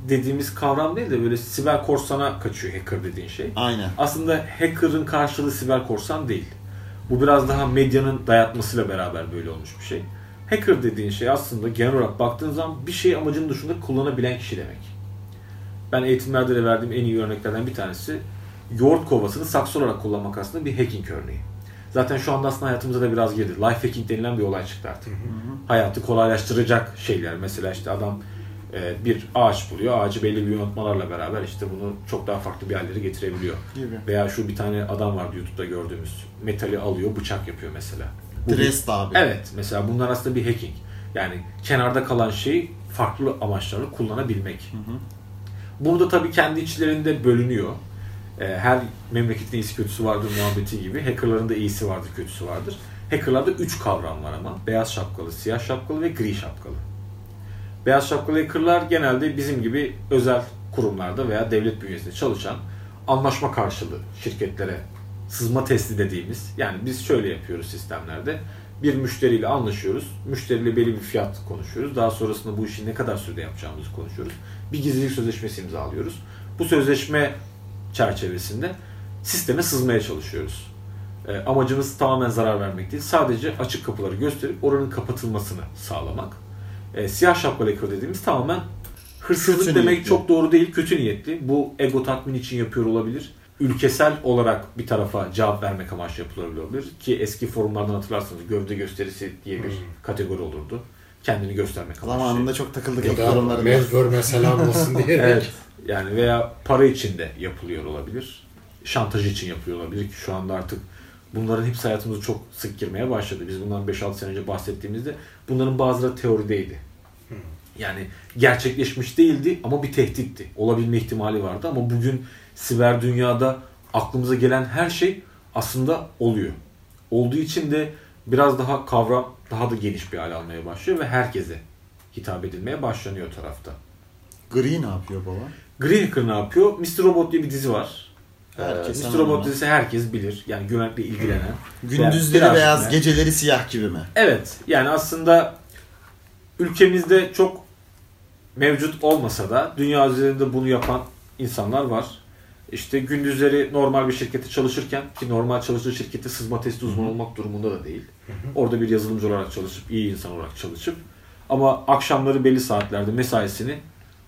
C: dediğimiz kavram değil de böyle siber korsana kaçıyor hacker dediğin şey.
A: Aynen.
C: Aslında hacker'ın karşılığı siber korsan değil. Bu biraz daha medyanın dayatmasıyla beraber böyle olmuş bir şey. Hacker dediğin şey aslında genel olarak baktığın zaman bir şey amacının dışında kullanabilen kişi demek. Ben eğitimlerde de verdiğim en iyi örneklerden bir tanesi yoğurt kovasını saksı olarak kullanmak aslında bir hacking örneği. Zaten şu anda aslında hayatımıza da biraz girdi. Life hacking denilen bir olay çıktı artık. Hayatı kolaylaştıracak şeyler. Mesela işte adam e, bir ağaç buluyor. Ağacı belli bir yönetmelerle beraber işte bunu çok daha farklı bir yerlere getirebiliyor.
A: Gibi.
C: Veya şu bir tane adam vardı YouTube'da gördüğümüz. Metali alıyor, bıçak yapıyor mesela.
A: Drest abi.
C: Evet, mesela bunlar aslında bir hacking. Yani kenarda kalan şeyi farklı amaçlarla kullanabilmek. Burada tabii kendi içlerinde bölünüyor. Ee, her memleketin iyisi kötüsü vardır muhabbeti gibi. Hackerların da iyisi vardır, kötüsü vardır. Hackerlarda üç kavram var ama. Beyaz şapkalı, siyah şapkalı ve gri şapkalı. Beyaz şapkalı hackerlar genelde bizim gibi özel kurumlarda veya devlet bünyesinde çalışan anlaşma karşılığı şirketlere sızma testi dediğimiz yani biz şöyle yapıyoruz sistemlerde bir müşteriyle anlaşıyoruz. Müşteriyle belli bir fiyat konuşuyoruz. Daha sonrasında bu işi ne kadar sürede yapacağımızı konuşuyoruz. Bir gizlilik sözleşmesi imzalıyoruz. Bu sözleşme çerçevesinde sisteme sızmaya çalışıyoruz. E, amacımız tamamen zarar vermek değil. Sadece açık kapıları gösterip oranın kapatılmasını sağlamak. E, siyah şapkalı hacker dediğimiz tamamen hırsızlık
A: Kötü
C: demek
A: niyetli.
C: çok doğru değil. Kötü niyetli. Bu ego tatmin için yapıyor olabilir. ülkesel olarak bir tarafa cevap vermek amaçlı yapılabilir ki eski forumlardan hatırlarsınız gövde gösterisi diye bir
B: Hmm.
C: kategori olurdu. Kendini göstermek amaçlı.
A: Zamanında çok takıldık
B: da
A: forumlarında.
B: Selam olsun diyerek.
C: Evet. Yani veya para için de yapılıyor olabilir. Şantaj için yapıyor olabilir ki şu anda artık bunların hepsi hayatımıza çok sık girmeye başladı. Biz bundan 5-6 sene önce bahsettiğimizde bunların bazıları teorideydi. Yani gerçekleşmiş değildi ama bir tehditti. Olabilme ihtimali vardı ama bugün siber dünyada aklımıza gelen her şey aslında oluyor. Olduğu için de biraz daha kavram daha da geniş bir hale almaya başlıyor ve herkese hitap edilmeye başlanıyor tarafta.
A: Gri ne yapıyor baba?
C: Green Hacker ne yapıyor? Mr. Robot diye bir dizi var.
A: Herkes
C: Ee, Mr. Robot
A: hemen.
C: dizisi herkes bilir. Yani güvenlikle ilgilenen.
A: Gündüzleri
C: Biraz
A: beyaz,
C: ne?
A: geceleri siyah gibi mi?
C: Evet. Yani aslında ülkemizde çok mevcut olmasa da dünya üzerinde bunu yapan insanlar var. İşte gündüzleri normal bir şirkette çalışırken ki normal çalıştığı şirkette sızma testi uzmanı olmak durumunda da değil. Orada bir yazılımcı olarak çalışıp, iyi insan olarak çalışıp ama akşamları belli saatlerde mesaisini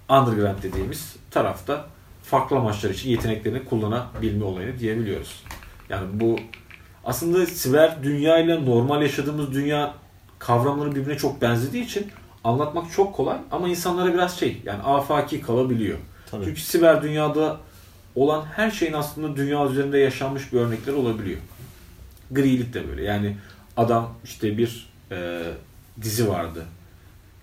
C: underground dediğimiz tarafta farklı amaçlar için yeteneklerini kullanabilme olayını diyebiliyoruz. Yani bu aslında siber dünya ile normal yaşadığımız dünya kavramları birbirine çok benzediği için anlatmak çok kolay ama insanlara biraz şey yani afaki kalabiliyor.
A: Tabii.
C: Çünkü siber dünyada olan her şeyin aslında dünya üzerinde yaşanmış bir örnekleri olabiliyor. Grilik de böyle. Yani adam işte bir e, dizi vardı.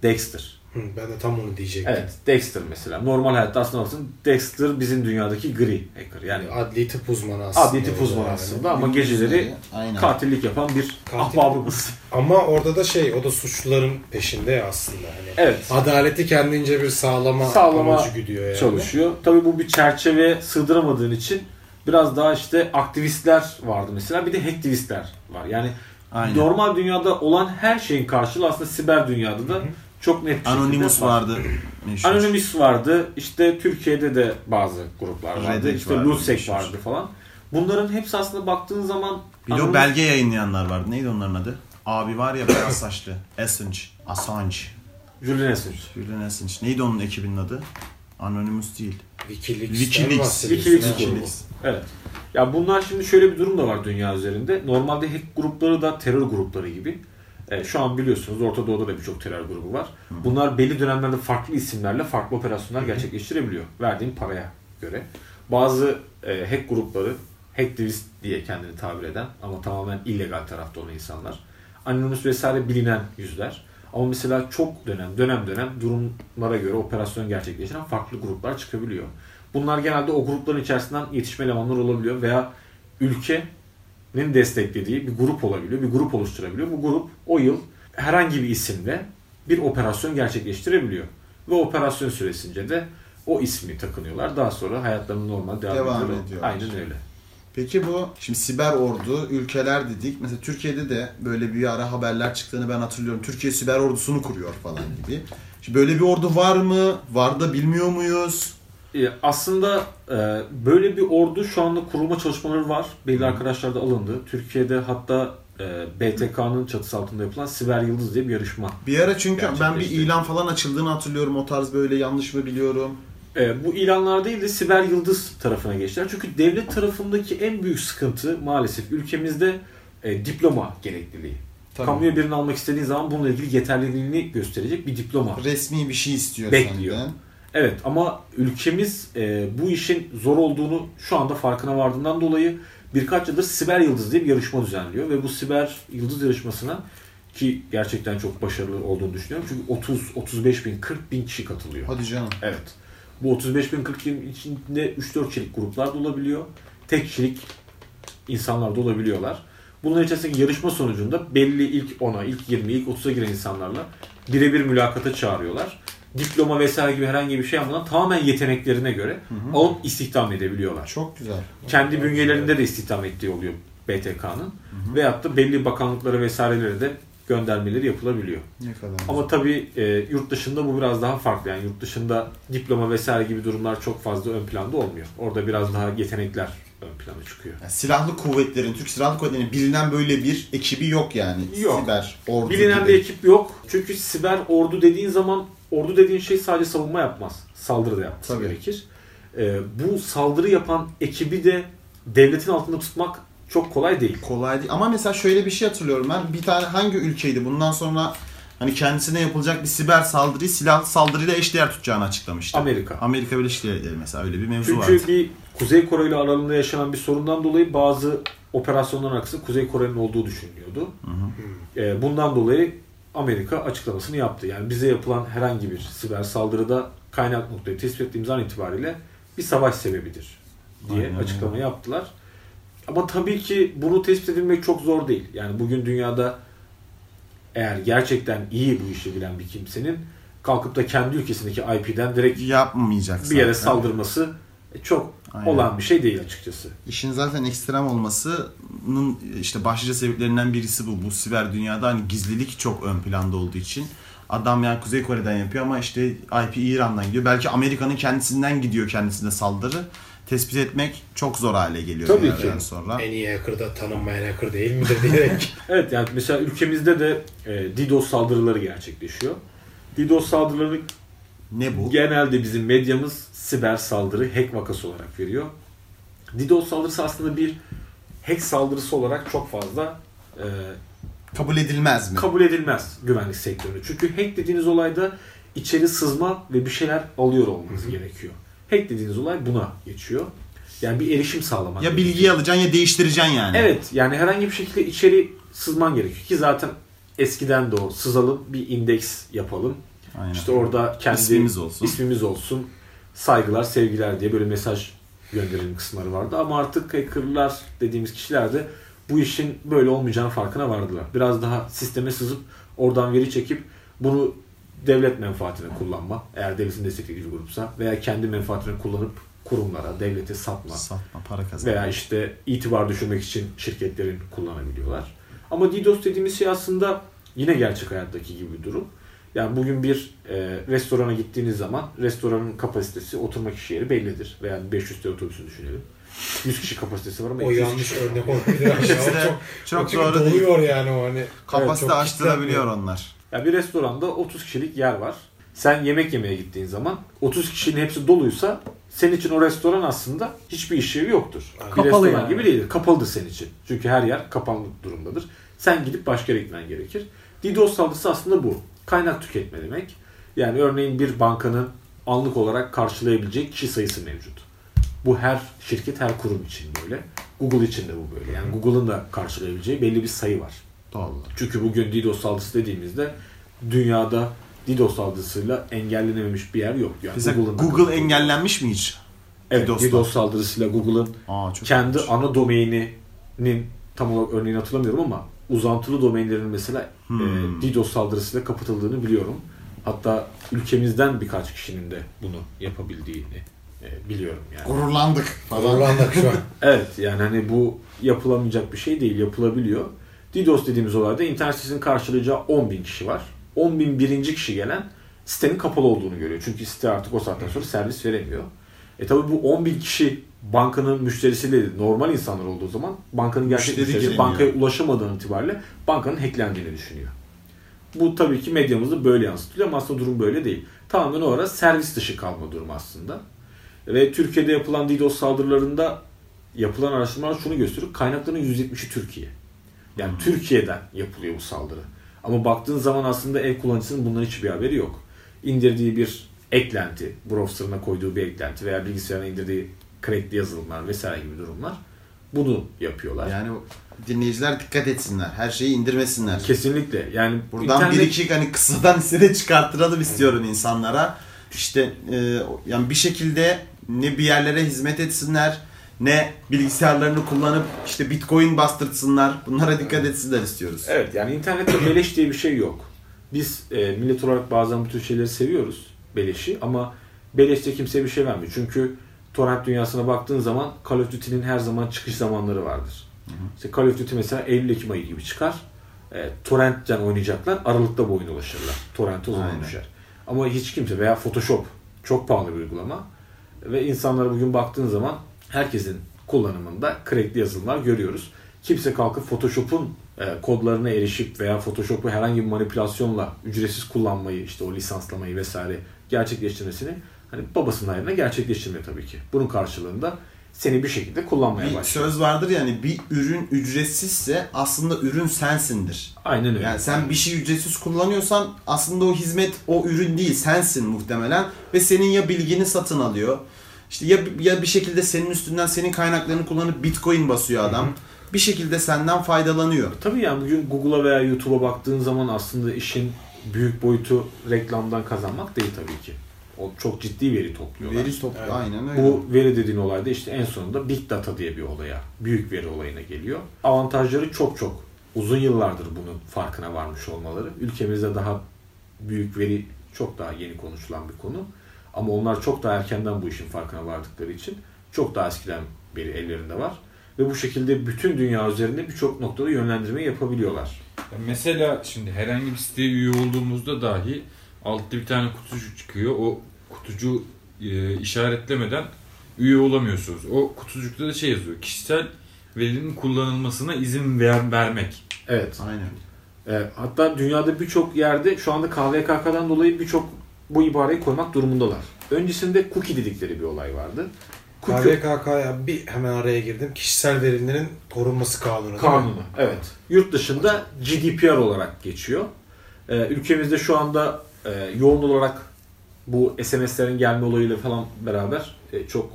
C: Dexter.
B: Hı, ben de tam onu diyecektim.
C: Evet, Dexter mesela. Normal hayatta aslında olsun Dexter bizim dünyadaki gri hacker. Yani
B: Adli tıp uzmanı aslında.
C: adli tıp uzmanı
B: Yani.
C: aslında ama geceleri
A: Aynen.
C: katillik yapan bir
B: Katil.
C: ahbabımız.
B: Ama orada da şey o da suçluların peşinde ya aslında. Hani
C: Evet.
B: Adaleti kendince bir sağlama,
C: Sağlama
B: amacı güdüyor yani.
C: çalışıyor. Tabii bu bir çerçeve sığdıramadığın için biraz daha işte aktivistler vardı mesela. Bir de hacktivistler var. Yani
A: Aynen.
C: normal dünyada olan her şeyin karşılığı aslında siber dünyada da çok net bir
A: Anonymous vardı. Meşhur.
C: Anonymous vardı. İşte Türkiye'de de bazı gruplar vardı.
A: Reddit
C: işte
A: vardı,
C: Lusek
A: meşhur.
C: vardı falan. Bunların hepsi aslında baktığın zaman
A: Bir de
C: Anonymous-
A: belge yayınlayanlar vardı. Neydi onların adı? Abi var ya beyaz saçlı. Assange. Assange.
C: Julian Assange.
A: Julian Assange. Neydi onun ekibinin adı? Anonymous değil. Wikileaks.
C: Wikileaks grubu.
A: Wikileaks.
C: Evet. Ya bunlar şimdi şöyle bir durum da var dünya üzerinde. Normalde hack grupları da terör grupları gibi. E, şu an biliyorsunuz Orta Doğu'da da birçok terör grubu var. Bunlar belli dönemlerde farklı isimlerle farklı operasyonlar gerçekleştirebiliyor. Verdiğin paraya göre. Bazı e, hack grupları, hacktivist diye kendini tabir eden ama tamamen illegal tarafta olan insanlar. Anonymous vesaire bilinen yüzler. Ama mesela çok dönem, dönem dönem durumlara göre operasyon gerçekleştiren farklı gruplar çıkabiliyor. Bunlar genelde o grupların içerisinden yetişme elemanlar olabiliyor veya ülkenin desteklediği bir grup olabiliyor, bir grup oluşturabiliyor. Bu grup o yıl herhangi bir isimle bir operasyon gerçekleştirebiliyor. Ve operasyon süresince de o ismi takınıyorlar. Daha sonra hayatlarını normal devam,
A: Devam
C: ediyorlar.
A: ediyorlar.
C: Aynen öyle.
A: Peki bu şimdi siber ordu ülkeler dedik. Mesela Türkiye'de de böyle bir ara haberler çıktığını ben hatırlıyorum. Türkiye siber ordusunu kuruyor falan gibi. Şimdi böyle bir ordu var mı? Var da bilmiyor muyuz?
C: E, Aslında e, böyle bir ordu şu anda kurulma çalışmaları var. Belli arkadaşlar da alındı. Türkiye'de hatta e, BTK'nın çatısı altında yapılan Siber Yıldız diye bir yarışma.
A: Bir ara çünkü ben bir ilan falan açıldığını hatırlıyorum. O tarz böyle yanlış mı biliyorum?
C: E, bu ilanlar değil de Siber Yıldız tarafına geçtiler. Çünkü devlet tarafındaki en büyük sıkıntı maalesef ülkemizde e, diploma gerekliliği.
A: Tabii.
C: Kamuya birini almak istediğin zaman bununla ilgili yeterliliğini gösterecek bir diploma.
A: Resmi bir şey istiyor
C: Bekliyor.
A: senden.
C: Evet ama ülkemiz e, bu işin zor olduğunu şu anda farkına vardığından dolayı birkaç yıldır Siber Yıldız diye bir yarışma düzenliyor ve bu Siber Yıldız yarışmasına ki gerçekten çok başarılı olduğunu düşünüyorum. Çünkü 30 35 bin 40 bin kişi katılıyor.
A: Hadi canım.
C: Evet. Bu 35 bin 40 bin içinde 3-4 kişilik gruplar da olabiliyor. Tek kişilik insanlar da olabiliyorlar. Bunların içerisindeki yarışma sonucunda belli ilk 10'a, ilk 20'ye, ilk 30'a giren insanlarla birebir mülakata çağırıyorlar. Diploma vesaire gibi herhangi bir şey yapmadan tamamen yeteneklerine göre alıp istihdam edebiliyorlar.
A: Çok güzel.
C: Kendi bünyelerinde de istihdam ettiği oluyor BTK'nın. Veyahut da belli bakanlıklara vesairelere de göndermeleri yapılabiliyor.
A: Ne kadar
C: Ama tabii e, yurt dışında bu biraz daha farklı. Yani yurt dışında diploma vesaire gibi durumlar çok fazla ön planda olmuyor. Orada biraz daha yetenekler ön plana çıkıyor.
A: Yani silahlı kuvvetlerin, Türk Silahlı Kuvvetleri'nin bilinen böyle bir ekibi yok yani.
C: Yok.
A: Siber ordu
C: Bilinen
A: gibi.
C: bir ekip yok. Çünkü siber ordu dediğin zaman ordu dediğin şey sadece savunma yapmaz. Saldırı da yapması
A: Tabii.
C: gerekir. e, bu saldırı yapan ekibi de devletin altında tutmak çok kolay değil.
A: Kolay değil. Ama mesela şöyle bir şey hatırlıyorum ben. Bir tane hangi ülkeydi bundan sonra hani kendisine yapılacak bir siber saldırıyı silahlı saldırıyla eşdeğer tutacağını açıklamıştı.
C: Amerika.
A: Amerika Birleşik Devletleri mesela öyle bir mevzu
C: Çünkü
A: vardı.
C: bir Kuzey Kore ile aralarında yaşanan bir sorundan dolayı bazı operasyonların arkasında Kuzey Kore'nin olduğu düşünülüyordu. E, bundan dolayı Amerika açıklamasını yaptı. Yani bize yapılan herhangi bir siber saldırıda kaynak noktayı tespit ettiğimiz an itibariyle bir savaş sebebidir diye
A: Aynen
C: açıklama yaptılar. Ama tabii ki bunu tespit edilmek çok zor değil. Yani bugün dünyada eğer gerçekten iyi bu işi bilen bir kimsenin kalkıp da kendi ülkesindeki IP'den direkt
A: Yapmayacak
C: bir yere
A: zaten.
C: saldırması çok
A: Aynen.
C: olan bir şey değil açıkçası.
A: İşin zaten ekstrem olmasının işte başlıca sebeplerinden birisi bu. Bu siber dünyada hani gizlilik çok ön planda olduğu için. Adam yani Kuzey Kore'den yapıyor ama işte IP İran'dan gidiyor. Belki Amerika'nın kendisinden gidiyor kendisine saldırı. Tespit etmek çok zor hale geliyor.
C: Tabii ki.
A: sonra.
B: En iyi hacker da tanınmayan hacker değil midir diyerek.
C: Evet yani mesela ülkemizde de e, DDoS saldırıları gerçekleşiyor. DDoS saldırıları
A: Ne bu?
C: genelde bizim medyamız siber saldırı, hack vakası olarak veriyor. DDoS saldırısı aslında bir hack saldırısı olarak çok fazla e,
A: Kabul edilmez mi?
C: kabul edilmez güvenlik sektöründe. Çünkü hack dediğiniz olayda içeri sızma ve bir şeyler alıyor olmanız gerekiyor. Hack dediğiniz olay buna geçiyor. Yani bir erişim sağlamak.
A: ya
C: gerekiyor.
A: bilgiyi alacaksın ya değiştireceksin yani.
C: Evet yani herhangi bir şekilde içeri sızman gerekiyor ki zaten eskiden de o sızalım bir indeks yapalım.
A: Aynen.
C: İşte orada kendi
A: İsmimiz olsun.
C: ismimiz olsun. Saygılar, sevgiler diye böyle mesaj gönderelim kısımları vardı. Ama artık hackerlar dediğimiz kişiler de bu işin böyle olmayacağını farkına vardılar. Biraz daha sisteme sızıp oradan veri çekip bunu devlet menfaatine kullanma. Eğer devletin desteklediği bir grupsa veya kendi menfaatine kullanıp kurumlara, devlete satma.
A: Satma para kazan.
C: Veya işte itibar düşürmek için şirketlerin kullanabiliyorlar. Ama DDoS dediğimiz şey aslında yine gerçek hayattaki gibi bir durum. Yani bugün bir e, restorana gittiğiniz zaman restoranın kapasitesi oturma kişi yeri bellidir. Veya 500 TL otobüsü düşünelim. 100 kişi kapasitesi var ama
B: o
C: 200
B: yanlış
C: kişi.
B: örnek olabilir. çok,
A: çok doğru değil.
B: doluyor yani o hani.
A: Kapasite aştırabiliyor
B: kitlenmiyor.
A: onlar.
C: Ya bir restoranda 30 kişilik yer var. Sen yemek yemeye gittiğin zaman 30 kişinin hepsi doluysa senin için o restoran aslında hiçbir işlevi yoktur. Bir
D: Kapalı
C: restoran
D: yani.
C: gibi değildir. Kapalıdır senin için. Çünkü her yer kapalı durumdadır. Sen gidip başka yere gitmen gerekir. DDoS saldırısı aslında bu. Kaynak tüketme demek. Yani örneğin bir bankanın anlık olarak karşılayabileceği kişi sayısı mevcut. Bu her şirket, her kurum için böyle. Google için de bu böyle. Yani Google'ın da karşılayabileceği belli bir sayı var.
A: Doğru.
C: Çünkü bugün DDoS saldırısı dediğimizde dünyada DDoS saldırısıyla engellenememiş bir yer yok. Yani
A: Mesela Google engellenmiş mi hiç?
C: Evet,
A: DDoS'la.
C: DDoS, saldırısıyla Google'ın kendi
A: ilginç.
C: ana domaininin tam olarak örneğini hatırlamıyorum ama uzantılı domainlerin mesela
A: Hmm.
C: e, DDoS saldırısıyla kapatıldığını biliyorum. Hatta ülkemizden birkaç kişinin de bunu yapabildiğini e, biliyorum yani.
A: Gururlandık falan.
B: Zorlandık şu an.
C: Evet yani hani bu yapılamayacak bir şey değil yapılabiliyor. DDoS dediğimiz olayda internet sitesinin karşılayacağı 10 bin kişi var. 10 bin birinci kişi gelen sitenin kapalı olduğunu görüyor. Çünkü site artık o saatten sonra servis veremiyor. E tabi bu 10 bin kişi bankanın müşterisiyle değil, normal insanlar olduğu zaman bankanın gerçek
A: Müşteri
C: müşterisi
A: giremiyor.
C: bankaya ulaşamadığın itibariyle bankanın hacklendiğini düşünüyor. Bu tabii ki medyamızda böyle yansıtılıyor ama aslında durum böyle değil. Tamamen o ara servis dışı kalma durumu aslında. Ve Türkiye'de yapılan DDoS saldırılarında yapılan araştırmalar şunu gösteriyor. Kaynakların %70'i Türkiye. Yani Türkiye'den yapılıyor bu saldırı. Ama baktığın zaman aslında ev kullanıcısının bundan hiçbir haberi yok. İndirdiği bir eklenti, browser'ına koyduğu bir eklenti veya bilgisayarına indirdiği crackli yazılımlar vesaire gibi durumlar bunu yapıyorlar.
A: Yani dinleyiciler dikkat etsinler. Her şeyi indirmesinler.
C: Kesinlikle. Yani
A: Buradan
C: internet-
A: bir iki hani kısadan hisse çıkarttıralım istiyorum insanlara. İşte e, yani bir şekilde ne bir yerlere hizmet etsinler ne bilgisayarlarını kullanıp işte bitcoin bastırsınlar. Bunlara dikkat etsinler istiyoruz.
C: Evet yani internette beleş diye bir şey yok. Biz e, millet olarak bazen bu tür şeyleri seviyoruz. Beleşi ama beleşte kimseye bir şey vermiyor. Çünkü torrent dünyasına baktığın zaman Call of Duty'nin her zaman çıkış zamanları vardır. İşte Call of Duty mesela Eylül-Ekim ayı gibi çıkar. E, torrentten oynayacaklar. Aralıkta bu oyuna ulaşırlar. Torrent o zaman
A: Aynen.
C: düşer. Ama hiç kimse veya Photoshop çok pahalı bir uygulama. Ve insanlara bugün baktığın zaman herkesin kullanımında crackli yazılımlar görüyoruz. Kimse kalkıp Photoshop'un e, kodlarına erişip veya Photoshop'u herhangi bir manipülasyonla ücretsiz kullanmayı, işte o lisanslamayı vesaire gerçekleştirmesini Hani babasının hayrına gerçekleştirmiyor tabii ki. Bunun karşılığında seni bir şekilde kullanmaya
A: Bir
C: başlıyor.
A: söz vardır yani bir ürün ücretsizse aslında ürün sensindir.
C: Aynen öyle.
A: Yani sen bir şey ücretsiz kullanıyorsan aslında o hizmet o ürün değil sensin muhtemelen ve senin ya bilgini satın alıyor. İşte ya ya bir şekilde senin üstünden senin kaynaklarını kullanıp Bitcoin basıyor adam. Bir şekilde senden faydalanıyor.
C: Tabii yani bugün Google'a veya YouTube'a baktığın zaman aslında işin büyük boyutu reklamdan kazanmak değil tabii ki. O çok ciddi veri topluyorlar.
A: Veri toplu
B: Evet.
A: aynen öyle.
C: Bu veri dediğin olay da işte en sonunda Big Data diye bir olaya, büyük veri olayına geliyor. Avantajları çok çok. Uzun yıllardır bunun farkına varmış olmaları. Ülkemizde daha büyük veri çok daha yeni konuşulan bir konu. Ama onlar çok daha erkenden bu işin farkına vardıkları için çok daha eskiden beri ellerinde var. Ve bu şekilde bütün dünya üzerinde birçok noktada yönlendirme yapabiliyorlar.
E: Ya Mesela şimdi herhangi bir siteye üye olduğumuzda dahi altta bir tane kutucuk çıkıyor. O kutucuğu e, işaretlemeden üye olamıyorsunuz. O kutucukta da şey yazıyor. Kişisel verinin kullanılmasına izin ver, vermek.
C: Evet.
A: Aynen.
C: E, hatta dünyada birçok yerde şu anda KVKK'dan dolayı birçok bu ibareyi koymak durumundalar. Öncesinde cookie dedikleri bir olay vardı.
B: KVKK'ya bir hemen araya girdim. Kişisel verilerin korunması kanunu.
C: kanunu. Evet. Yurt dışında GDPR olarak geçiyor. E, ülkemizde şu anda e, yoğun olarak bu SMS'lerin gelme olayıyla falan beraber e, çok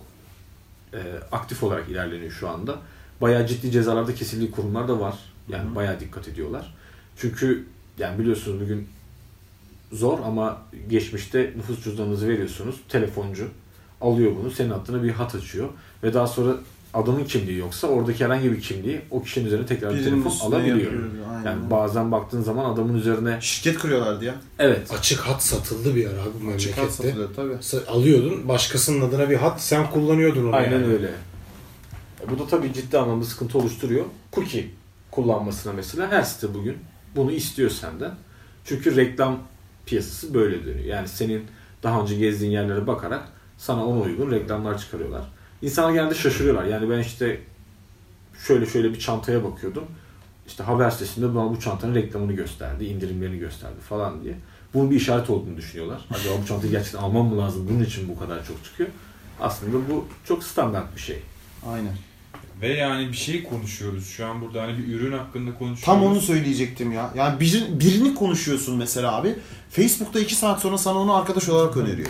C: e, aktif olarak ilerleniyor şu anda. Bayağı ciddi cezalarda kesildiği kurumlar da var. Yani bayağı dikkat ediyorlar. Çünkü yani biliyorsunuz bugün zor ama geçmişte nüfus cüzdanınızı veriyorsunuz. Telefoncu alıyor bunu. Senin adına bir hat açıyor. Ve daha sonra adamın kimliği yoksa oradaki herhangi bir kimliği o kişinin üzerine tekrar bir
A: Birinin
C: telefon
A: üstüne
C: alabiliyor.
A: yapıyoruz, aynen.
C: Yani bazen baktığın zaman adamın üzerine
A: Şirket kuruyorlardı ya.
C: evet
B: Açık hat satıldı bir ara bu
A: Açık hat
B: memlekette.
A: satılıyor tabii.
B: Sa- Alıyordun başkasının adına bir hat sen kullanıyordun onu.
C: Aynen
B: yani.
C: öyle. E, Bu da tabii ciddi anlamda sıkıntı oluşturuyor. Cookie kullanmasına mesela her site bugün bunu istiyor senden. Çünkü reklam piyasası böyle dönüyor. Yani senin daha önce gezdiğin yerlere bakarak sana ona uygun reklamlar çıkarıyorlar. İnsanlar genelde şaşırıyorlar. Yani ben işte şöyle şöyle bir çantaya bakıyordum. İşte haber sitesinde bana bu çantanın reklamını gösterdi, indirimlerini gösterdi falan diye. Bunun bir işaret olduğunu düşünüyorlar. Acaba bu çantayı gerçekten almam mı lazım? Bunun için bu kadar çok çıkıyor. Aslında bu çok standart bir şey.
A: Aynen.
E: Ve yani bir şey konuşuyoruz. Şu an burada hani bir ürün hakkında konuşuyoruz.
A: Tam onu söyleyecektim ya. Yani bir, birini konuşuyorsun mesela abi. Facebook'ta iki saat sonra sana onu arkadaş olarak öneriyor.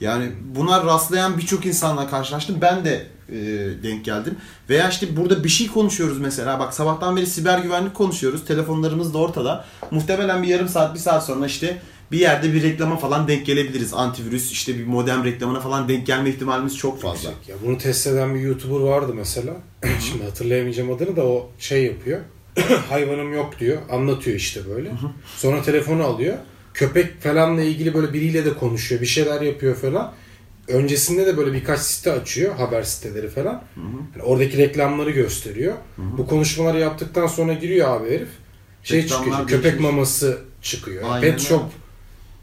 A: Yani buna rastlayan birçok insanla karşılaştım. Ben de e, denk geldim. Veya işte burada bir şey konuşuyoruz mesela. Bak sabahtan beri siber güvenlik konuşuyoruz. Telefonlarımız da ortada. Muhtemelen bir yarım saat, bir saat sonra işte bir yerde bir reklama falan denk gelebiliriz. Antivirüs, işte bir modem reklamına falan denk gelme ihtimalimiz çok fazla.
B: Yüksek. Ya bunu test eden bir YouTuber vardı mesela. Şimdi hatırlayamayacağım adını da o şey yapıyor. Hayvanım yok diyor. Anlatıyor işte böyle. Sonra telefonu alıyor. Köpek falanla ilgili böyle biriyle de konuşuyor. Bir şeyler yapıyor falan. Öncesinde de böyle birkaç site açıyor. Haber siteleri falan. Yani oradaki reklamları gösteriyor. Bu konuşmaları yaptıktan sonra giriyor abi herif. Şey
A: Reklamlar
B: çıkıyor. işte, Köpek maması çıkıyor.
A: Aynen
B: Pet shop
A: öyle.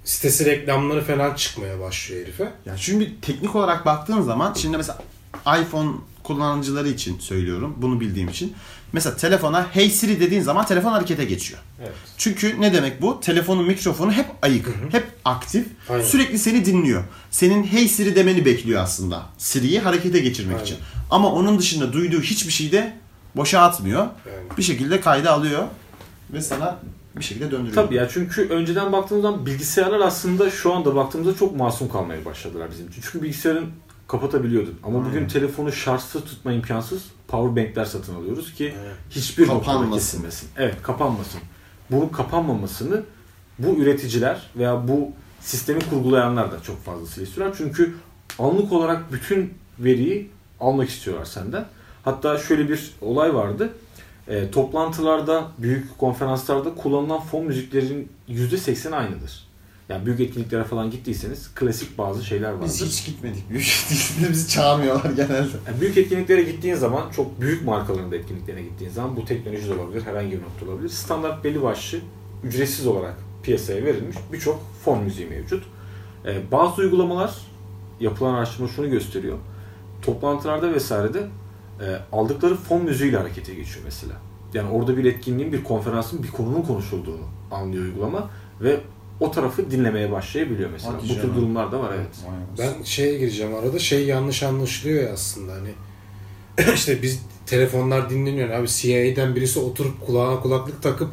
B: sitesi reklamları falan çıkmaya başlıyor herife.
A: Yani şimdi teknik olarak baktığın zaman şimdi mesela iPhone kullanıcıları için söylüyorum bunu bildiğim için. Mesela telefona Hey Siri dediğin zaman telefon harekete geçiyor.
C: Evet.
A: Çünkü ne demek bu? Telefonun mikrofonu hep ayık, hep aktif.
B: Aynen.
A: Sürekli seni dinliyor. Senin Hey Siri demeni bekliyor aslında. Siri'yi harekete geçirmek
B: Aynen.
A: için. Ama onun dışında duyduğu hiçbir şey de boşa atmıyor.
B: Yani.
A: Bir şekilde kayda alıyor ve sana bir şekilde döndürüyor.
C: Tabii ya çünkü önceden baktığımız zaman bilgisayarlar aslında şu anda baktığımızda çok masum kalmaya başladılar bizim için. Çünkü bilgisayarın kapatabiliyordun. Ama bugün
A: Aynen.
C: telefonu şarjsız tutma imkansız power bankler satın alıyoruz ki
B: Evet.
C: hiçbir noktada
A: Kapanmasın.
C: kesilmesin. Evet kapanmasın. Bunun kapanmamasını bu üreticiler veya bu sistemi kurgulayanlar da çok fazlasıyla istiyorlar. Çünkü anlık olarak bütün veriyi almak istiyorlar senden. Hatta şöyle bir olay vardı. E, toplantılarda, büyük konferanslarda kullanılan fon müziklerin %80'i aynıdır. Yani büyük etkinliklere falan gittiyseniz klasik bazı şeyler vardır.
A: Biz hiç gitmedik. Büyük ihtimalle bizi çağırmıyorlar genelde.
C: Yani büyük etkinliklere gittiğin zaman, çok büyük markaların da etkinliklerine gittiğin zaman bu teknoloji de olabilir, herhangi bir nokta olabilir. Standart belli başlı, ücretsiz olarak piyasaya verilmiş birçok fon müziği mevcut. Ee, bazı uygulamalar, yapılan araştırma şunu gösteriyor. Toplantılarda vesairede e, aldıkları fon müziğiyle harekete geçiyor mesela. Yani orada bir etkinliğin, bir konferansın, bir konunun konuşulduğunu anlıyor uygulama ve o tarafı dinlemeye başlayabiliyor mesela.
A: Hadi
C: Bu tür
A: canım.
C: durumlar da var evet.
B: Ben şeye gireceğim arada şey yanlış anlaşılıyor ya aslında hani işte biz telefonlar dinleniyor abi CIA'den birisi oturup kulağına kulaklık takıp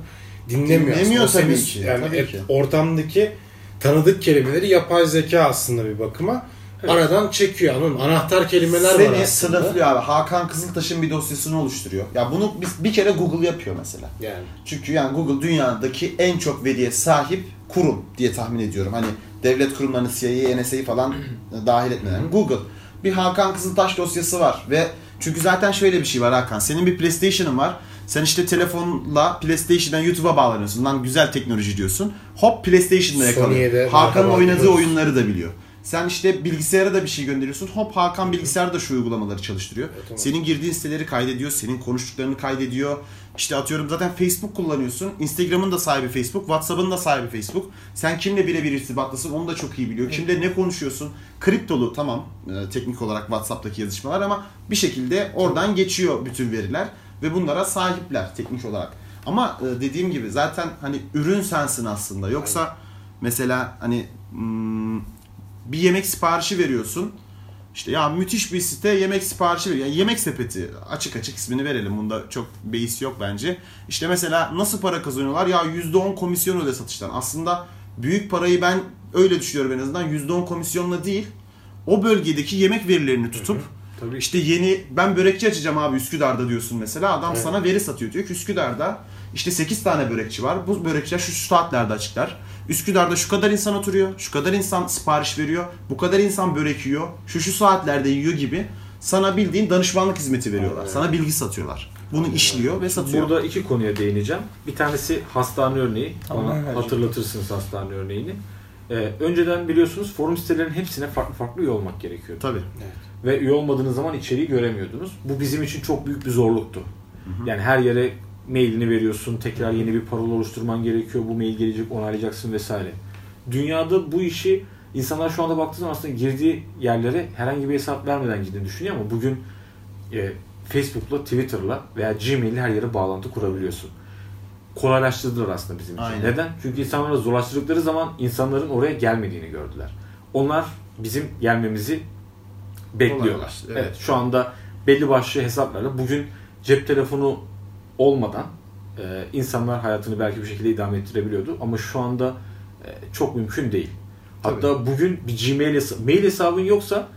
B: dinlemiyor.
A: Dinlemiyor
B: aslında.
A: Tabii ki,
B: Yani
A: tabii ki.
B: ortamdaki tanıdık kelimeleri yapay zeka aslında bir bakıma. Aradan çekiyor anladın mı? Anahtar kelimeler var
A: Seni sınıflıyor abi. Hakan Kızıltaş'ın bir dosyasını oluşturuyor. Ya bunu biz bir kere Google yapıyor mesela.
B: Yani.
A: Çünkü yani Google dünyadaki en çok veriye sahip kurum diye tahmin ediyorum. Hani devlet kurumlarını CIA'yı, NSA'yı falan dahil etmeden. Google. Bir Hakan Kızıltaş dosyası var ve çünkü zaten şöyle bir şey var Hakan. Senin bir PlayStation'ın var. Sen işte telefonla PlayStation'dan YouTube'a bağlanıyorsun. Lan güzel teknoloji diyorsun. Hop PlayStation'da yakalıyor. Hakan'ın oynadığı oyunları da biliyor. Sen işte bilgisayara da bir şey gönderiyorsun. Hop Hakan bilgisayarda şu uygulamaları çalıştırıyor.
B: Evet, tamam.
A: Senin girdiğin siteleri kaydediyor, senin konuştuklarını kaydediyor. İşte atıyorum zaten Facebook kullanıyorsun. Instagram'ın da sahibi Facebook, WhatsApp'ın da sahibi Facebook. Sen kimle birebir irtibatlasın onu da çok iyi biliyor. Kimle ne konuşuyorsun? Kriptolu tamam e, teknik olarak WhatsApp'taki yazışmalar ama bir şekilde oradan geçiyor bütün veriler ve bunlara sahipler teknik olarak. Ama e, dediğim gibi zaten hani ürün sensin aslında. Yoksa mesela hani hmm, bir yemek siparişi veriyorsun. İşte ya müthiş bir site yemek siparişi veriyor. Yani yemek sepeti açık açık ismini verelim. Bunda çok beis yok bence. İşte mesela nasıl para kazanıyorlar? Ya %10 komisyon öde satıştan. Aslında büyük parayı ben öyle düşünüyorum en azından. %10 komisyonla değil. O bölgedeki yemek verilerini tutup
C: Tabii
A: işte yeni ben börekçi açacağım abi Üsküdar'da diyorsun mesela. Adam
B: Evet.
A: sana veri satıyor. Diyor ki Üsküdar'da işte 8 tane börekçi var. Bu börekçiler şu saatlerde açıklar. Üsküdar'da şu kadar insan oturuyor. Şu kadar insan sipariş veriyor. Bu kadar insan börek yiyor. Şu şu saatlerde yiyor gibi. Sana bildiğin danışmanlık hizmeti veriyorlar.
B: Aynen.
A: Sana bilgi satıyorlar. Bunu işliyor ve satıyor.
C: Burada iki konuya değineceğim. Bir tanesi hastane örneği.
D: Tamam,
C: Bana
D: evet.
C: hatırlatırsınız hastane örneğini. Ee, önceden biliyorsunuz forum sitelerinin hepsine farklı farklı üye olmak gerekiyordu.
A: Tabii.
C: Ve üye olmadığınız zaman içeriği göremiyordunuz. Bu bizim için çok büyük bir zorluktu. Yani her yere mailini veriyorsun, tekrar yeni bir parol oluşturman gerekiyor. Bu mail gelecek, onaylayacaksın vesaire. Dünyada bu işi insanlar şu anda baktığı zaman aslında girdiği yerlere herhangi bir hesap vermeden girdiğini düşünüyor ama bugün e, Facebook'la, Twitter'la veya Gmail'le her yere bağlantı kurabiliyorsun. Kolaylaştırdılar aslında bizim için.
A: Aynen.
C: Neden? Çünkü insanlara zorlaştırdıkları zaman insanların oraya gelmediğini gördüler. Onlar bizim gelmemizi bekliyorlar. Evet.
A: evet.
C: Şu anda belli başlı hesaplarla bugün cep telefonu olmadan e, insanlar hayatını belki bir şekilde idame ettirebiliyordu ama şu anda e, çok mümkün değil. Hatta bugün bir Gmail hesabı, mail hesabın yoksa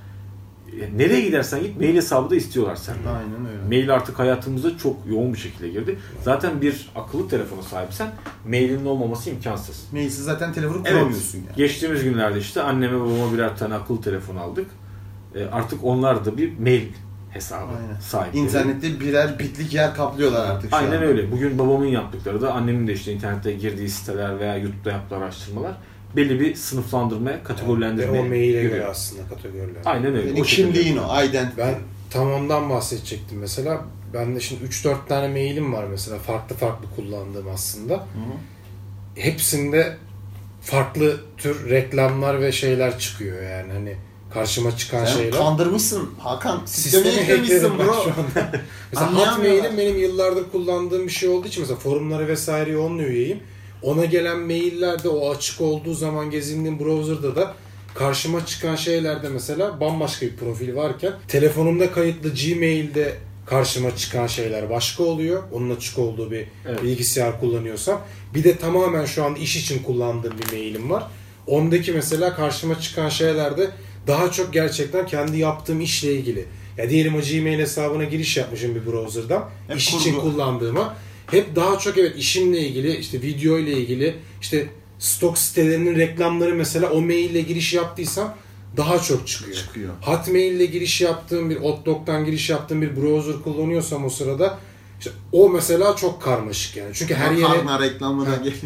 C: e, nereye gidersen git mail hesabı da istiyorlar senden.
A: Aynen öyle.
C: Mail artık hayatımıza çok yoğun bir şekilde girdi. Zaten bir akıllı telefona sahipsen mailinin olmaması imkansız.
A: Mailsiz zaten telefonu
C: Evet.
A: kuramıyorsun yani.
C: Geçtiğimiz günlerde işte anneme babama birer tane akıllı telefon aldık. E, artık onlar da bir mail hesabı
A: Aynen.
C: sahipleri.
A: İnternette birer bitlik yer kaplıyorlar artık şu
C: Aynen
A: an.
C: öyle. Bugün babamın yaptıkları da annemin de işte internette girdiği siteler veya YouTube'da yaptığı araştırmalar belli bir sınıflandırmaya,
B: Ve
C: kategorilendirmeye
B: o maile göre aslında kategoriler.
C: Aynen öyle.
A: Senin
C: O
A: kimliğin o, identity.
B: Ben tam ondan bahsedecektim mesela. Ben de şimdi 3-4 tane mailim var mesela farklı farklı kullandığım aslında.
A: Hı hı.
B: Hepsinde farklı tür reklamlar ve şeyler çıkıyor yani hani karşıma çıkan
A: Sen
B: şeyler.
A: kandırmışsın Hakan. Sistemi eklemişsin bro.
B: mesela. Hotmail'im benim yıllardır kullandığım bir şey olduğu için mesela forumlara vesaire onunla üyeyim. Ona gelen maillerde o açık olduğu zaman gezindiğim browser'da da karşıma çıkan şeylerde mesela bambaşka bir profil varken telefonumda kayıtlı Gmail'de karşıma çıkan şeyler başka oluyor. Onun açık olduğu bir
C: Evet.
B: bilgisayar kullanıyorsam. Bir de tamamen şu an iş için kullandığım bir mailim var. Ondaki mesela karşıma çıkan şeylerde daha çok gerçekten kendi yaptığım işle ilgili. Ya diyelim o Gmail hesabına giriş yapmışım bir browser'dan.
A: Hep
B: iş
A: kurgu.
B: için kullandığıma. Hep daha çok evet işimle ilgili, işte video ile ilgili, işte stok sitelerinin reklamları mesela o maille giriş yaptıysam daha çok çıkıyor.
A: Çıkıyor.
B: Hotmail ile giriş yaptığım bir Outlook'tan giriş yaptığım bir browser kullanıyorsam o sırada işte o mesela çok karmaşık yani. Çünkü her yere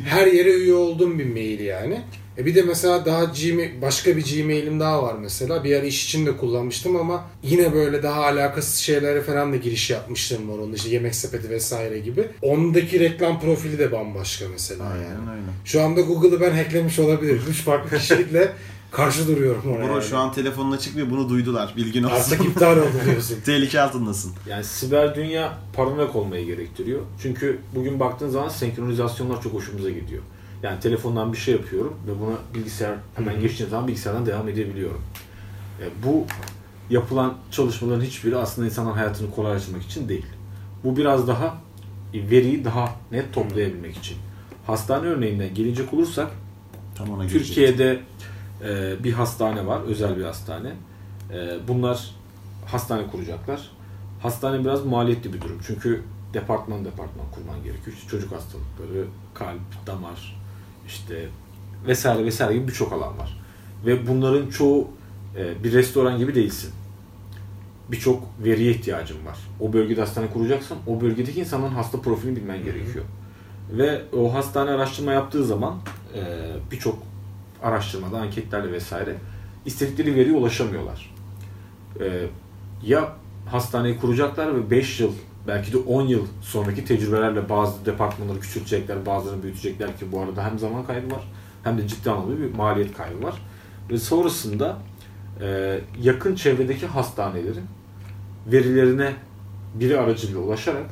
B: her yere üye olduğum bir mail yani. E bir de mesela daha Gmail, başka bir Gmail'im daha var mesela. Bir ara iş için de kullanmıştım ama yine böyle daha alakasız şeylere falan da giriş yapmıştım var onun işte yemek sepeti vesaire gibi. Ondaki reklam profili de bambaşka mesela yani.
A: Aynen öyle.
B: Şu anda Google'ı ben hacklemiş olabilirim. Üç farklı kişilikle karşı duruyorum oraya.
A: Bro
B: yani.
A: şu an telefonuna çıkmıyor bunu duydular bilgin olsun.
B: Artık iptal oldu diyorsun.
A: Tehlike altındasın.
C: Yani siber dünya paranoyak olmayı gerektiriyor. Çünkü bugün baktığın zaman senkronizasyonlar çok hoşumuza gidiyor. Yani telefondan bir şey yapıyorum ve buna bilgisayar hemen geçtiğim zaman bilgisayardan devam edebiliyorum. E, bu yapılan çalışmaların hiçbiri aslında insanların hayatını kolaylaştırmak için değil. Bu biraz daha e, veriyi daha net toplayabilmek için. Hastane örneğinden gelecek olursak
A: Tam ona.
C: Türkiye'de e, bir hastane var, özel bir hastane. E, bunlar hastane kuracaklar. Hastane biraz maliyetli bir durum. Çünkü departman departman kurman gerekiyor. İşte çocuk hastalıkları, kalp, damar, işte vesaire vesaire gibi birçok alan var. Ve bunların çoğu e, bir restoran gibi değilsin. Birçok veriye ihtiyacın var. O bölgede hastane kuracaksan o bölgedeki insanların hasta profilini bilmen gerekiyor. Ve o hastane araştırma yaptığı zaman e, birçok araştırmada, anketlerle vesaire istedikleri veriye ulaşamıyorlar. E, ya hastaneyi kuracaklar ve 5 yıl belki de 10 yıl sonraki tecrübelerle bazı departmanları küçültecekler, bazılarını büyütecekler ki bu arada hem zaman kaybı var hem de ciddi anlamda bir maliyet kaybı var. Ve sonrasında e, yakın çevredeki hastanelerin verilerine biri aracılığıyla ulaşarak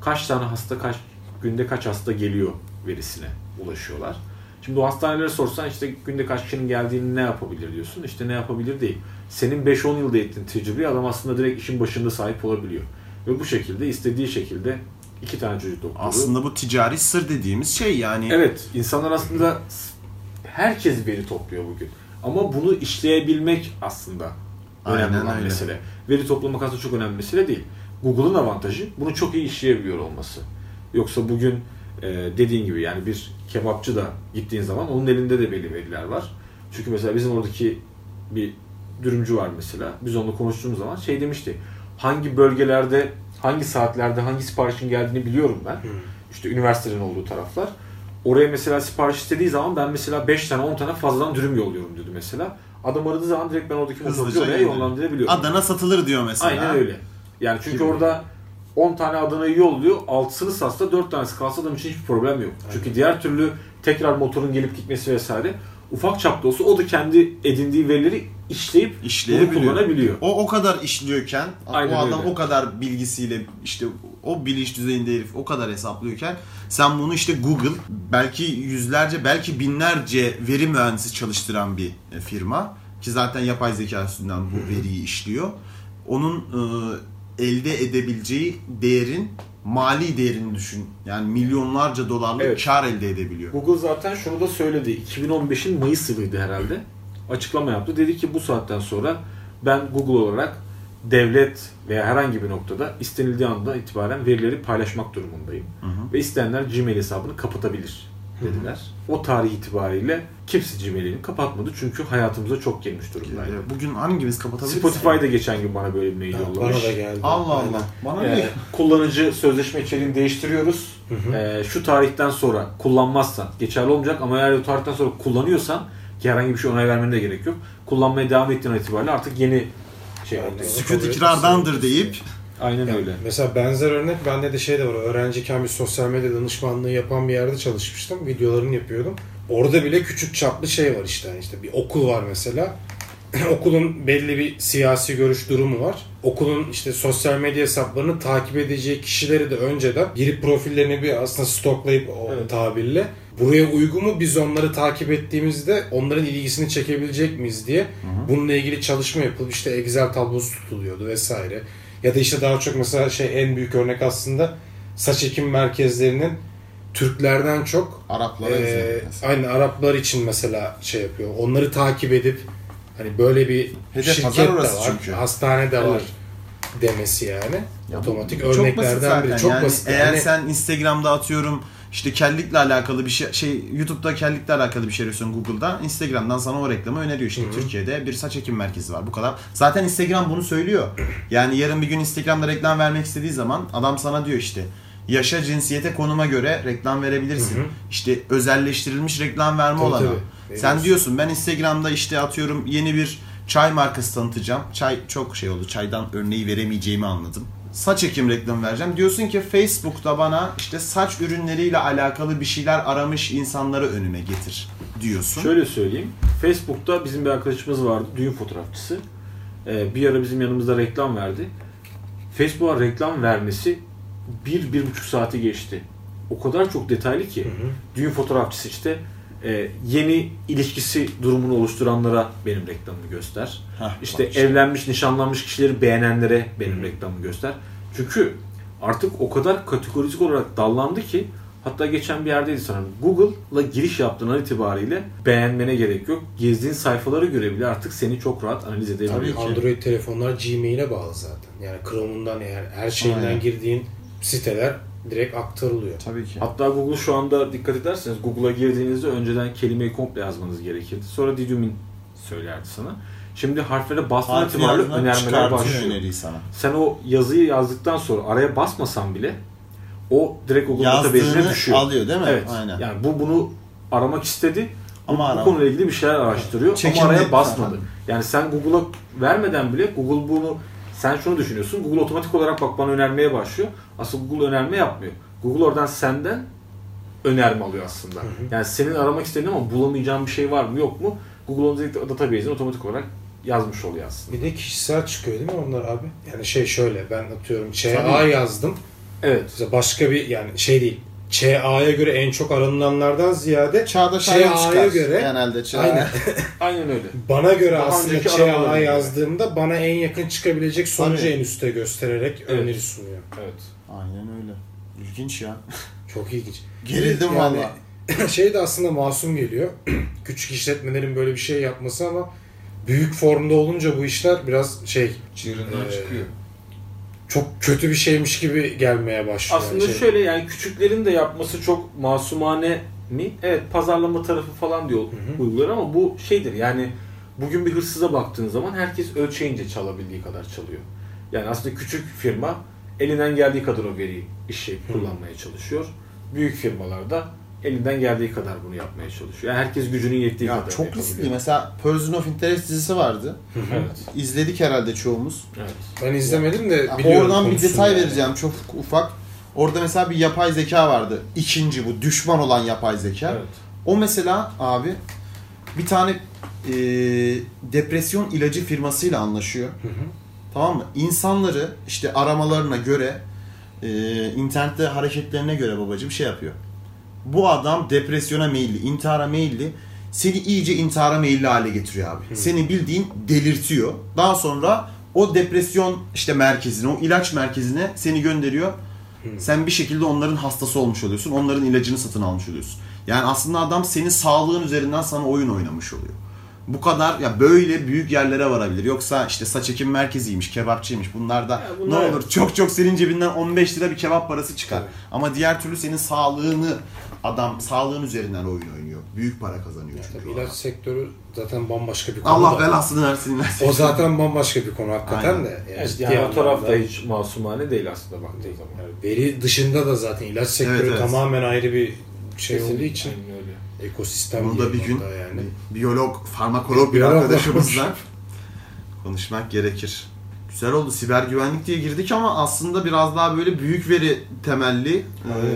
C: kaç tane hasta kaç günde kaç hasta geliyor verisine ulaşıyorlar. Şimdi o hastanelere sorsan işte günde kaç kişinin geldiğini ne yapabilir diyorsun. İşte ne yapabilir değil. Senin 5-10 yılda ettiğin tecrübeyi adam aslında direkt işin başında sahip olabiliyor. Ve bu şekilde istediği şekilde iki tane çocuk doktoru.
A: Aslında bu ticari sır dediğimiz şey yani.
C: Evet, insanlar aslında herkes veri topluyor bugün. Ama bunu işleyebilmek aslında önemli
A: Aynen
C: olan
A: öyle.
C: mesele. Veri toplamak aslında çok önemli mesele değil. Google'ın avantajı bunu çok iyi işleyebiliyor olması. Yoksa bugün e, dediğin gibi yani bir kebapçı da gittiğin zaman onun elinde de belli veriler var. Çünkü mesela bizim oradaki bir dürümcü var mesela. Biz onunla konuştuğumuz zaman şey demişti. Hangi bölgelerde, hangi saatlerde hangi siparişin geldiğini biliyorum ben. İşte üniversitenin olduğu taraflar. Oraya mesela sipariş istediği zaman ben mesela 5 tane 10 tane fazladan dürüm yolluyorum dedi mesela. Adam aradığı zaman direkt ben oradaki
A: Hızlıca
C: oraya
A: yolluyor.
C: yollandırabiliyorum.
A: Adana satılır diyor mesela.
C: Aynen öyle. Yani çünkü
A: Gibi.
C: orada 10 tane Adana'yı yolluyor. 6'sını satsa 4 tanesi kalsa adam için hiçbir problem yok. Çünkü diğer türlü tekrar motorun gelip gitmesi vesaire ufak çapta olsa o da kendi edindiği verileri işleyip kullanabiliyor.
A: O o kadar işliyorken,
C: Aynen
A: o adam
C: öyle.
A: o kadar bilgisiyle işte o bilinç düzeyinde herif o kadar hesaplıyorken sen bunu işte Google belki yüzlerce belki binlerce veri mühendisi çalıştıran bir e, firma ki zaten yapay zeka üstünden bu veriyi işliyor. Onun e, elde edebileceği değerin mali değerini düşün. Yani milyonlarca dolarlık
C: Evet.
A: kar elde edebiliyor.
C: Google zaten şunu da söyledi. 2015'in Mayıs yılıydı herhalde. Açıklama yaptı. Dedi ki bu saatten sonra ben Google olarak devlet veya herhangi bir noktada istenildiği anda itibaren verileri paylaşmak durumundayım.
A: hı.
C: Ve isteyenler Gmail hesabını kapatabilir dediler. O tarih itibariyle kimse Gmail'ini kapatmadı çünkü hayatımıza çok girmiş durumdaydı.
A: Bugün hangimiz kapatabiliriz?
C: Spotify'da geçen gün bana böyle bir mail
B: Bana
C: yollamış.
B: da geldi.
A: Allah. Allah. Bana
C: Ee, kullanıcı sözleşme içeriğini değiştiriyoruz. Ee, şu tarihten sonra kullanmazsan geçerli olmayacak ama eğer o tarihten sonra kullanıyorsan ki herhangi bir şey onay vermene de gerek yok. Kullanmaya devam ettiğin itibariyle artık yeni şey
B: Aynen.
C: oluyor.
A: Sükut ikrardandır deyip
C: Aynen
B: Yani
C: öyle.
B: Mesela benzer örnek bende de şey de var. Öğrenciyken bir sosyal medya danışmanlığı yapan bir yerde çalışmıştım. Videolarını yapıyordum. Orada bile küçük çaplı şey var işte. Yani işte bir okul var mesela. Okulun belli bir siyasi görüş durumu var. Okulun işte sosyal medya hesaplarını takip edeceği kişileri de önceden girip profillerini bir aslında stoklayıp o
C: Evet.
B: tabirle buraya uygun mu biz onları takip ettiğimizde onların ilgisini çekebilecek miyiz diye bununla ilgili çalışma yapılıp işte Excel tablosu tutuluyordu vesaire. Ya da işte daha çok mesela şey en büyük örnek aslında saç ekim merkezlerinin Türklerden çok
A: Araplara mesela.
B: aynı Araplar için mesela şey yapıyor. Onları takip edip hani böyle bir
A: Hedef
B: şirket de var,
A: çünkü.
B: hastane de var
C: Evet.
B: Demesi yani.
A: Ya bu
B: Otomatik
A: çok basit
B: örneklerden
A: zaten.
B: biri. Çok
A: yani
B: basit.
A: Eğer
B: Yani
A: sen Instagram'da atıyorum işte kellikle alakalı bir şey, şey YouTube'da kellikle alakalı bir şey arıyorsun Google'da. Instagram'dan sana o reklamı öneriyor. İşte Türkiye'de bir saç ekim merkezi var. Bu kadar. Zaten Instagram bunu söylüyor. Yani yarın bir gün Instagram'da reklam vermek istediği zaman adam sana diyor işte yaşa, cinsiyete, konuma göre reklam verebilirsin.
B: Hı hı.
A: İşte özelleştirilmiş reklam verme
B: Tabii,
A: olana.
B: tabii.
A: Sen diyorsun ben Instagram'da işte atıyorum yeni bir çay markası tanıtacağım. Çay çok şey oldu. Çaydan örneği veremeyeceğimi anladım. Saç ekim reklamı vereceğim. Diyorsun ki Facebook'ta bana işte saç ürünleriyle alakalı bir şeyler aramış insanları önüme getir diyorsun.
C: Şöyle söyleyeyim. Facebook'ta bizim bir arkadaşımız vardı. Düğün fotoğrafçısı. Ee, bir ara bizim yanımızda reklam verdi. Facebook'a reklam vermesi bir, bir buçuk saati geçti. o kadar çok detaylı ki
B: Hı hı.
C: düğün fotoğrafçısı işte e, yeni ilişkisi durumunu oluşturanlara benim reklamımı göster.
A: Hah,
C: İşte
A: bak
C: evlenmiş, nişanlanmış kişileri beğenenlere benim reklamımı göster. Çünkü artık o kadar kategorik olarak dallandı ki hatta geçen bir yerdeydi sanırım. Google'la giriş yaptığın an itibariyle beğenmene gerek yok. Gezdiğin sayfalara göre bile artık seni çok rahat analiz edebiliyor.
A: Tabii ki.
B: Android telefonlar Gmail'e bağlı zaten. Yani Chrome'undan yani her şeyinden
A: Aynen.
B: girdiğin siteler direkt aktarılıyor.
A: Tabii ki.
C: Hatta Google şu anda dikkat ederseniz Google'a girdiğinizde önceden kelimeyi komple yazmanız gerekirdi. Sonra Didymin söylerdi sana. Şimdi harflere bastığın
A: yazmak
C: önermeler başlıyor.
A: sana.
C: Sen o yazıyı yazdıktan sonra araya basmasan bile o direkt Google database'ine düşüyor.
A: alıyor değil mi?
C: Evet.
A: Aynen.
C: Yani bu bunu aramak istedi.
A: Ama
C: bu, bu konuyla ilgili bir şeyler araştırıyor
A: Çekindi.
C: ama araya basmadı. Yani sen Google'a vermeden bile Google bunu sen şunu düşünüyorsun. Google otomatik olarak bak bana önermeye başlıyor. Aslında Google önerme yapmıyor. Google oradan senden önerme alıyor aslında. Yani senin aramak istediğin ama bulamayacağın bir şey var mı yok mu? Google onu direkt database'ine otomatik olarak yazmış oluyor aslında.
B: Bir de kişisel çıkıyor değil mi onlar abi? Yani şey şöyle ben atıyorum ÇA
A: Tabii.
B: yazdım.
C: Evet.
B: Mesela başka bir yani şey değil. ÇA'ya göre en çok aranılanlardan ziyade
A: Çağdaş çıkar.
B: göre-
A: Genelde Çağ.
B: Aynen.
C: Aynen öyle.
B: bana göre
C: Daha
B: aslında ÇA yazdığımda bana en yakın çıkabilecek sonucu
A: Tabii.
B: en üste göstererek
C: Evet.
B: öneri sunuyor.
C: Evet.
A: Aynen öyle. İlginç ya.
B: Çok ilginç.
A: Gerildim
B: Yani-
A: valla.
B: şey de aslında masum geliyor. Küçük işletmelerin böyle bir şey yapması ama büyük formda olunca bu işler biraz şey
E: Çığırından
B: Ee,
E: çıkıyor.
B: Çok kötü bir şeymiş gibi gelmeye başlıyor.
C: Aslında
B: şey-
C: şöyle yani küçüklerin de yapması çok masumane mi? Evet pazarlama tarafı falan diyor uygular ama bu şeydir yani bugün bir hırsıza baktığın zaman herkes ölçeğince çalabildiği kadar çalıyor. Yani aslında küçük firma elinden geldiği kadar o veriyi işleyip kullanmaya çalışıyor. Büyük firmalarda elinden geldiği kadar bunu yapmaya çalışıyor. Yani herkes gücünün yettiği
A: Ya
C: kadar
A: çok riskli. Mesela Person of Interest dizisi vardı.
C: Evet.
A: İzledik herhalde çoğumuz.
C: Evet.
B: Ben izlemedim de
A: Ya
B: biliyorum
A: Oradan bir detay
B: yani.
A: vereceğim çok ufak. Orada mesela bir yapay zeka vardı. İkinci bu düşman olan yapay zeka.
C: Evet.
A: O mesela abi bir tane e, depresyon ilacı firmasıyla anlaşıyor.
B: Hı hı.
A: Tamam mı? İnsanları işte aramalarına göre e, internette hareketlerine göre babacığım şey yapıyor. Bu adam depresyona meyilli, intihara meyilli. Seni iyice intihara meyilli hale getiriyor abi. Seni bildiğin delirtiyor. Daha sonra o depresyon işte merkezine, o ilaç merkezine seni gönderiyor. Sen bir şekilde onların hastası olmuş oluyorsun. Onların ilacını satın almış oluyorsun. Yani aslında adam senin sağlığın üzerinden sana oyun oynamış oluyor. Bu kadar ya böyle büyük yerlere varabilir. Yoksa işte saç ekim merkeziymiş, kebapçıymış. Bunlar da
C: Ya bunlar
A: ne
C: evet.
A: olur çok çok senin cebinden 15 lira bir kebap parası çıkar.
B: Tabii.
A: Ama diğer türlü senin sağlığını adam sağlığın üzerinden oyun oynuyor. Büyük para kazanıyor çünkü.
B: Tabii
A: o
B: ilaç sektörü zaten bambaşka bir konu.
A: Allah belasını versin.
B: O zaten bambaşka bir konu hakikaten
A: Aynen.
B: de. Yani
C: Evet, yani o taraf da
B: anlamda-
C: hiç masumane değil aslında baktığın zaman.
B: Yani veri dışında da zaten ilaç sektörü
A: Evet, evet.
B: tamamen ayrı bir şey
C: Kesinlikle,
B: olduğu için
C: aynen öyle.
B: ekosistem
A: Bunu da bir gün
B: yani.
A: bir biyolog, farmakolog bir
B: Biyologla
A: arkadaşımızla konuşmak gerekir. Güzel oldu. Siber güvenlik diye girdik ama aslında biraz daha böyle büyük veri temelli e,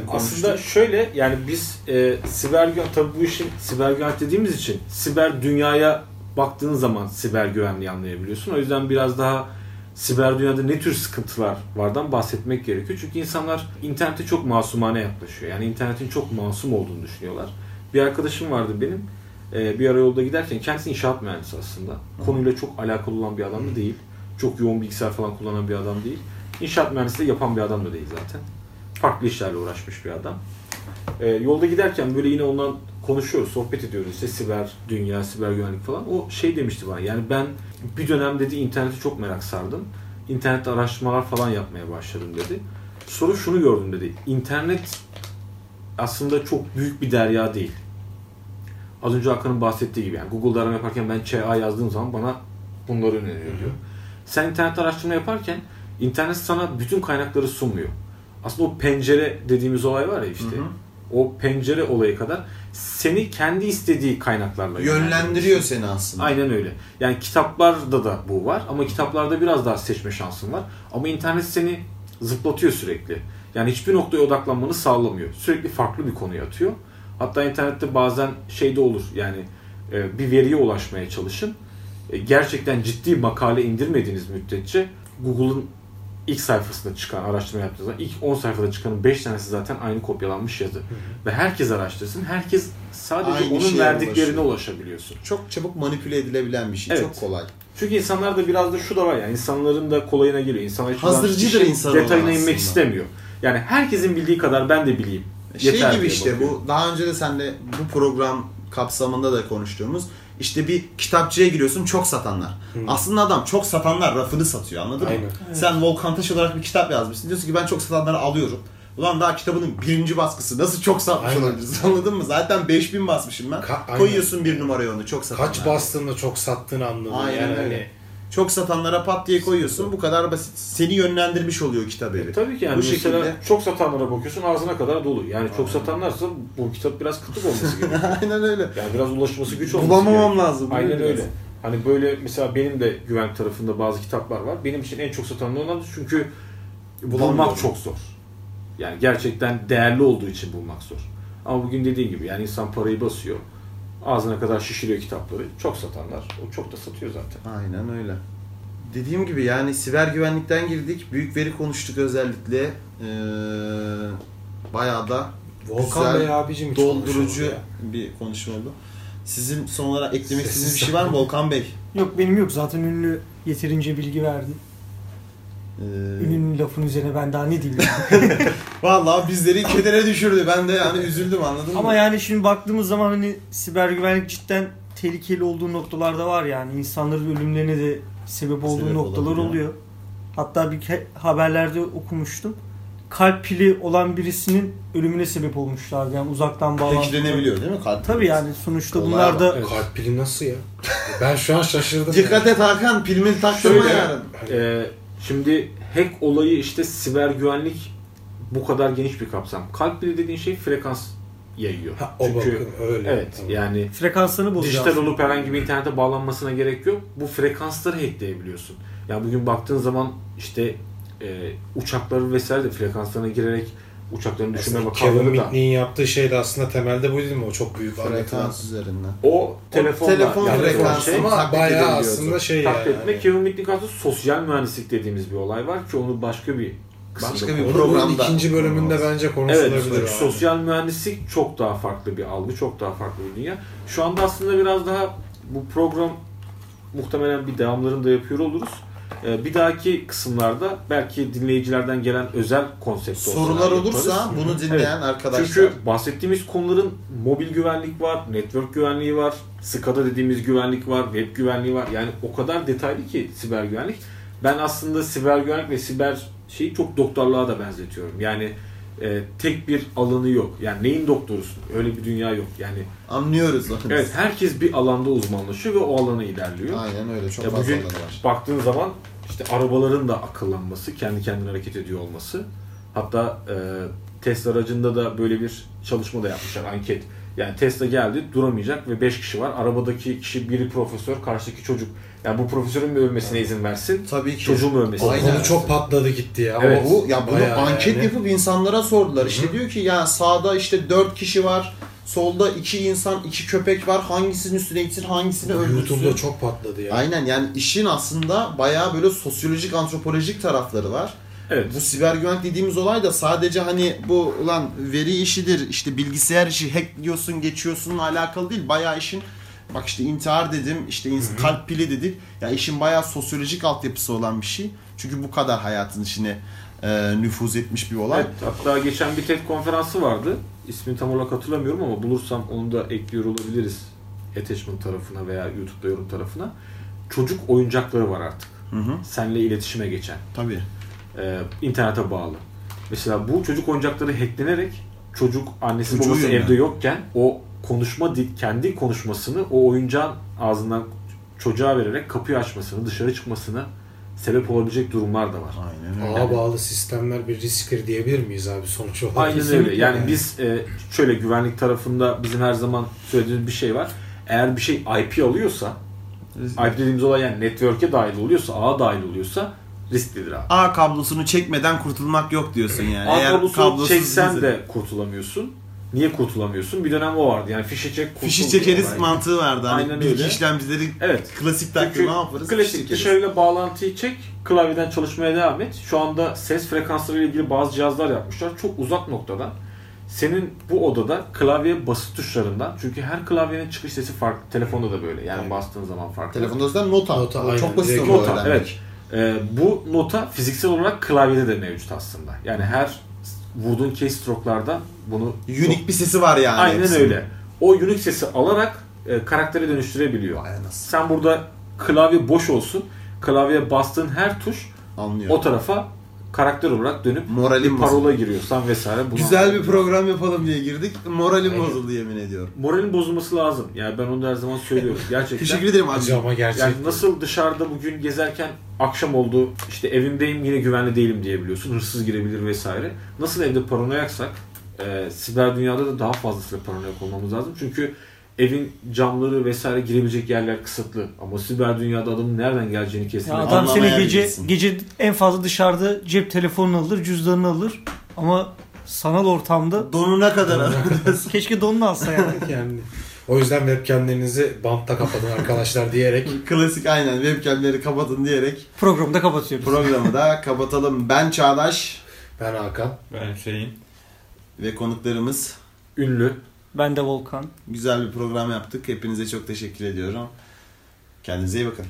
A: konuştuk.
C: Aslında şöyle yani biz e, siber güven tabii bu işin siber güvenlik dediğimiz için siber dünyaya baktığın zaman siber güvenliği anlayabiliyorsun. O yüzden biraz daha siber dünyada ne tür sıkıntılar vardan bahsetmek gerekiyor. Çünkü insanlar internete çok masumane yaklaşıyor. Yani internetin çok masum olduğunu düşünüyorlar. Bir arkadaşım vardı benim. E, bir ara yolda giderken kendisi inşaat mühendisi aslında. Konuyla çok alakalı olan bir adam da değil. Çok yoğun bilgisayar falan kullanan bir adam değil. İnşaat mühendisliği yapan bir adam da değil zaten. Farklı işlerle uğraşmış bir adam. E, yolda giderken böyle yine ondan konuşuyoruz, sohbet ediyoruz. İşte siber dünya, siber güvenlik falan. O şey demişti bana. Yani ben bir dönem dedi internete çok merak sardım. İnternette araştırmalar falan yapmaya başladım dedi. Sonra şunu gördüm dedi. İnternet aslında çok büyük bir derya değil. Az önce Hakan'ın bahsettiği gibi yani Google'da arama yaparken ben ÇA yazdığım zaman bana bunları öneriyor diyor. Sen internet araştırma yaparken internet sana bütün kaynakları sunmuyor. Aslında o pencere dediğimiz olay var ya işte.
A: Hı hı.
C: O pencere olayı kadar seni kendi istediği kaynaklarla
A: yönlendiriyor seni aslında.
C: Aynen öyle. Yani kitaplarda da bu var ama kitaplarda biraz daha seçme şansın var. Ama internet seni zıplatıyor sürekli. Yani hiçbir noktaya odaklanmanı sağlamıyor. Sürekli farklı bir konuya atıyor. Hatta internette bazen şey de olur yani e, bir veriye ulaşmaya çalışın. E, Gerçekten ciddi makale indirmediğiniz müddetçe Google'ın ilk sayfasında çıkan araştırma yaptığı zaman ilk 10 sayfada çıkanın 5 tanesi zaten aynı kopyalanmış yazı. Ve herkes araştırsın. Herkes sadece
A: Aynı
C: onun
A: şeye
C: verdiklerine
A: ulaşıyor.
C: ulaşabiliyorsun.
A: Çok çabuk manipüle edilebilen bir şey.
C: Evet.
A: Çok kolay.
C: Çünkü insanlarda biraz da şu da var yani insanların da kolayına geliyor. İnsanlar
A: Hazırcıdır insan
C: detayına inmek
A: aslında.
C: istemiyor. Yani herkesin bildiği kadar ben de bileyim.
A: Şey
C: Yeter
A: gibi işte
C: bakıyor.
A: bu daha önce de senle bu program kapsamında da konuştuğumuz işte bir kitapçıya giriyorsun çok satanlar. Aslında adam çok satanlar rafını satıyor anladın mı?
B: Aynen.
A: Sen Volkan Taş olarak bir kitap yazmışsın. Diyorsun ki ben çok satanları alıyorum. Ulan daha kitabının birinci baskısı nasıl çok satmış
B: Aynen.
A: olabiliriz anladın mı? Zaten 5000 basmışım ben.
B: Ka- aynen.
A: Koyuyorsun bir numaraya onu çok satanlar.
B: Kaç bastığında çok sattığını anladın.
A: Aynen
B: yani
A: öyle.
B: hani
A: Çok satanlara pat diye koyuyorsun. Bu kadar basit. Seni yönlendirmiş oluyor kitap evi.
C: Tabii ki yani
A: Bu
C: mesela
A: şekilde-
C: çok satanlara bakıyorsun ağzına kadar dolu. Yani çok satanlarsa bu kitap biraz kıtık olması gerekiyor.
A: Aynen öyle.
C: Yani biraz ulaşması güç olması
A: Bulamamam
C: gerekiyor.
A: lazım.
C: Aynen
A: Biraz.
C: öyle. Hani böyle mesela benim de güvenlik tarafında bazı kitaplar var. Benim için en çok satanlar onlar çünkü bulmak çok zor. Yani gerçekten değerli olduğu için bulmak zor. Ama bugün dediğin gibi yani insan parayı basıyor. Ağzına kadar şişiriyor kitapları. Çok satanlar. O çok da satıyor zaten.
A: Aynen öyle. Dediğim gibi yani siber güvenlikten girdik. Büyük veri konuştuk özellikle. Ee, bayağı da
B: Volkan
A: güzel,
B: Bey abicim
A: doldurucu
B: ya.
A: bir konuşma oldu. Sizin son olarak eklemek istediğiniz bir şey var mı Volkan Bey?
D: Yok benim yok. Zaten ünlü yeterince bilgi verdi.
A: Ee,
D: Ünlünün lafın üzerine ben daha ne diyeyim.
A: Vallahi bizleri kedere düşürdü. Ben de yani üzüldüm anladın mı?
D: Ama yani şimdi baktığımız zaman hani siber güvenlik cidden tehlikeli olduğu noktalarda var yani. insanların ölümlerine de sebep olduğu
A: Sebep
D: noktalar
A: olabiliyor.
D: oluyor. Hatta bir haberlerde okumuştum. Kalp pili olan birisinin ölümüne sebep olmuşlardı. Yani uzaktan bağlantı.
A: Teklenebiliyor değil mi? Kalp
D: Tabii yani sonuçta
A: Olay
D: bunlar da
C: Evet.
B: Kalp pili nasıl ya? Ben şu an şaşırdım.
A: Dikkat et Hakan pilimi taktırma
C: Şöyle-
A: yarın.
C: Ee, şimdi hack olayı işte siber güvenlik bu kadar geniş bir kapsam. Kalp pili dediğin şey frekans yayıyor.
B: Ha, o
C: Çünkü
B: bakın öyle.
C: evet
B: Tamam.
C: yani
D: frekanslarını bozuyor.
C: dijital olup herhangi bir internete bağlanmasına gerek yok. Bu frekansları hackleyebiliyorsun. Yani bugün baktığın zaman işte e, uçakları vesaire de frekanslarına girerek uçakların düşürme
B: Kevin
C: vakaları da
B: Mitnick'in yaptığı şey de aslında temelde bu değil mi? O çok büyük.
A: Frekans üzerinden.
C: o telefonla
A: telefon
C: yapılan
A: frekansı
C: şey,
A: taklit
B: bayağı aslında şey
C: taklit
B: yani.
C: etmek. Kevin Mitnick aslında sosyal mühendislik dediğimiz bir olay var ki onu başka bir kısımda
A: Başka bir programda.
B: ikinci bölümünde bence
C: Evet,
B: konuşulabilir.
C: çünkü
B: abi.
C: sosyal mühendislik çok daha farklı bir algı, çok daha farklı bir dünya. Şu anda aslında biraz daha bu program muhtemelen bir devamlarını da yapıyor oluruz. Ee, Bir dahaki kısımlarda belki dinleyicilerden gelen özel konsept
A: Sorular olursa bunu dinleyen arkadaşlar.
C: Çünkü bahsettiğimiz konuların mobil güvenlik var, network güvenliği var, SCADA dediğimiz güvenlik var, web güvenliği var. Yani o kadar detaylı ki siber güvenlik. Ben aslında siber güvenlik ve siber şeyi çok doktorluğa da benzetiyorum. Yani e, tek bir alanı yok. Yani neyin doktorusun? Öyle bir dünya yok. Yani
A: anlıyoruz. onu.
C: evet herkes bir alanda uzmanlaşıyor ve o alana ilerliyor.
A: Aynen öyle. Çok
C: Ya
A: fazla
C: bugün
A: var.
C: baktığın zaman işte arabaların da akıllanması, kendi kendine hareket ediyor olması. Hatta e, Tesla aracında da böyle bir çalışma da yapmışlar, anket. Yani Tesla geldi, duramayacak ve 5 kişi var. Arabadaki kişi biri profesör, karşıdaki çocuk. Yani bu profesörün mü ölmesine izin versin,
A: Tabii ki.
C: çocuğun mu ölmesine
B: O
A: Aynen.
B: konu çok patladı gitti ya.
C: Evet.
B: O-
A: Bu ya bunu
B: Bayağı
A: anket
B: yani.
A: yapıp insanlara sordular. İşte diyor ki ya sağda işte 4 kişi var. Solda iki insan, iki köpek var. Hangisinin üstüne gitsin, hangisini öldürsün?
B: YouTube'da çok patladı ya.
A: Aynen yani işin aslında bayağı böyle sosyolojik, antropolojik tarafları var.
C: Evet.
A: Bu siber güvenlik dediğimiz olay da sadece hani bu ulan veri işidir, işte bilgisayar işi, hackliyorsun, geçiyorsunla alakalı değil. Bayağı işin bak işte intihar dedim, işte ins- kalp pili dedik. Ya işin bayağı sosyolojik altyapısı olan bir şey. Çünkü bu kadar hayatın içine e, nüfuz etmiş bir olay.
C: Evet, hatta geçen bir TED konferansı vardı. İsmini tam olarak hatırlamıyorum ama bulursam onu da ekliyor olabiliriz. Attachment tarafına veya YouTube'da yorum tarafına. Çocuk oyuncakları var artık.
A: Hı hı.
C: Seninle iletişime geçen.
A: Tabii.
C: e, internete bağlı. Mesela bu çocuk oyuncakları hacklenerek çocuk annesi
A: Çocuğu
C: babası evde yokken o konuşma dil, kendi konuşmasını o oyuncağın ağzından çocuğa vererek kapıyı açmasını, dışarı çıkmasını sebep olabilecek durumlar da var.
A: Aynen öyle.
B: Ağa bağlı sistemler bir risktir diyebilir miyiz abi sonuç olarak?
C: Aynen öyle. Yani
D: yani.
C: biz e, şöyle güvenlik tarafında bizim her zaman söylediğimiz bir şey var. Eğer bir şey IP alıyorsa, IP dediğimiz olay yani network'e dahil oluyorsa, ağa dahil oluyorsa risklidir abi.
A: A kablosunu çekmeden kurtulmak yok diyorsun yani.
C: Ağ
A: Eğer
C: kablosunu çeksen de kurtulamıyorsun. Niye kurtulamıyorsun? Bir dönem o vardı. Yani fişi çek kurtul.
A: Fişi çekeriz
C: Olay.
A: mantığı vardı. Hani
C: Aynen
A: bilgi
C: öyle.
A: işlemcileri
C: Evet.
A: klasik taktiği
C: Çünkü
A: ne yaparız?
C: Klasik dışarıyla bağlantıyı çek, klavyeden çalışmaya devam et. Şu anda ses frekansları ile ilgili bazı cihazlar yapmışlar. Çok uzak noktadan. Senin bu odada klavye basıt tuşlarından çünkü her klavyenin çıkış sesi farklı. Telefonda da böyle. Yani
A: Evet.
C: bastığın zaman farklı.
A: Telefonda zaten nota.
B: Nota,
A: O
B: aynen.
A: Çok basit
C: Nota,
A: öğrenmek.
C: evet. Ee, bu nota fiziksel olarak klavyede de mevcut aslında. Yani her vurduğun keystroke'larda bunu
A: Unique bir sesi var yani.
C: Aynen
A: hepsinin.
C: öyle. O unique sesi alarak e, karakteri dönüştürebiliyor.
A: Anasını.
C: Sen burada klavye boş olsun. Klavyeye bastığın her tuş
A: Anlıyor.
C: o tarafa karakter olarak dönüp
A: Moralim
C: bir parola
A: bozuldu.
C: giriyorsan vesaire. bunu
A: Güzel bir
C: anlayabiliyor.
A: program yapalım diye girdik. Moralim
C: Aynen.
A: bozuldu yemin ediyorum.
C: Moralin bozulması lazım. Yani ben onu her zaman söylüyorum. Gerçekten.
A: Teşekkür ederim abi.
B: Acı ama gerçek.
C: Yani nasıl dışarıda bugün gezerken akşam oldu işte evimdeyim yine güvenli değilim diyebiliyorsun. Hırsız girebilir vesaire. Nasıl evde paranoyaksak e, siber dünyada da daha fazlasıyla paranoyak olmamız lazım. Çünkü evin camları vesaire girebilecek yerler kısıtlı. Ama siber dünyada adamın nereden geleceğini kesin.
D: Ya adam seni gece
A: Anlamayabilirsin.
D: gece en fazla dışarıda cep telefonunu alır, cüzdanını alır ama sanal ortamda
A: Donuna kadar.
D: keşke donunu alsa yani.
B: yani. O yüzden webcamlerinizi bantta kapatın arkadaşlar diyerek
A: Klasik aynen webcamleri kapatın diyerek
D: Programı da kapatıyoruz.
A: programı da kapatalım. Ben Çağdaş
B: ben Hakan.
E: Ben Hüseyin.
A: ve konuklarımız
C: Ünlü.
D: Ben de Volkan.
A: güzel bir program yaptık. Hepinize çok teşekkür ediyorum. Kendinize iyi bakın.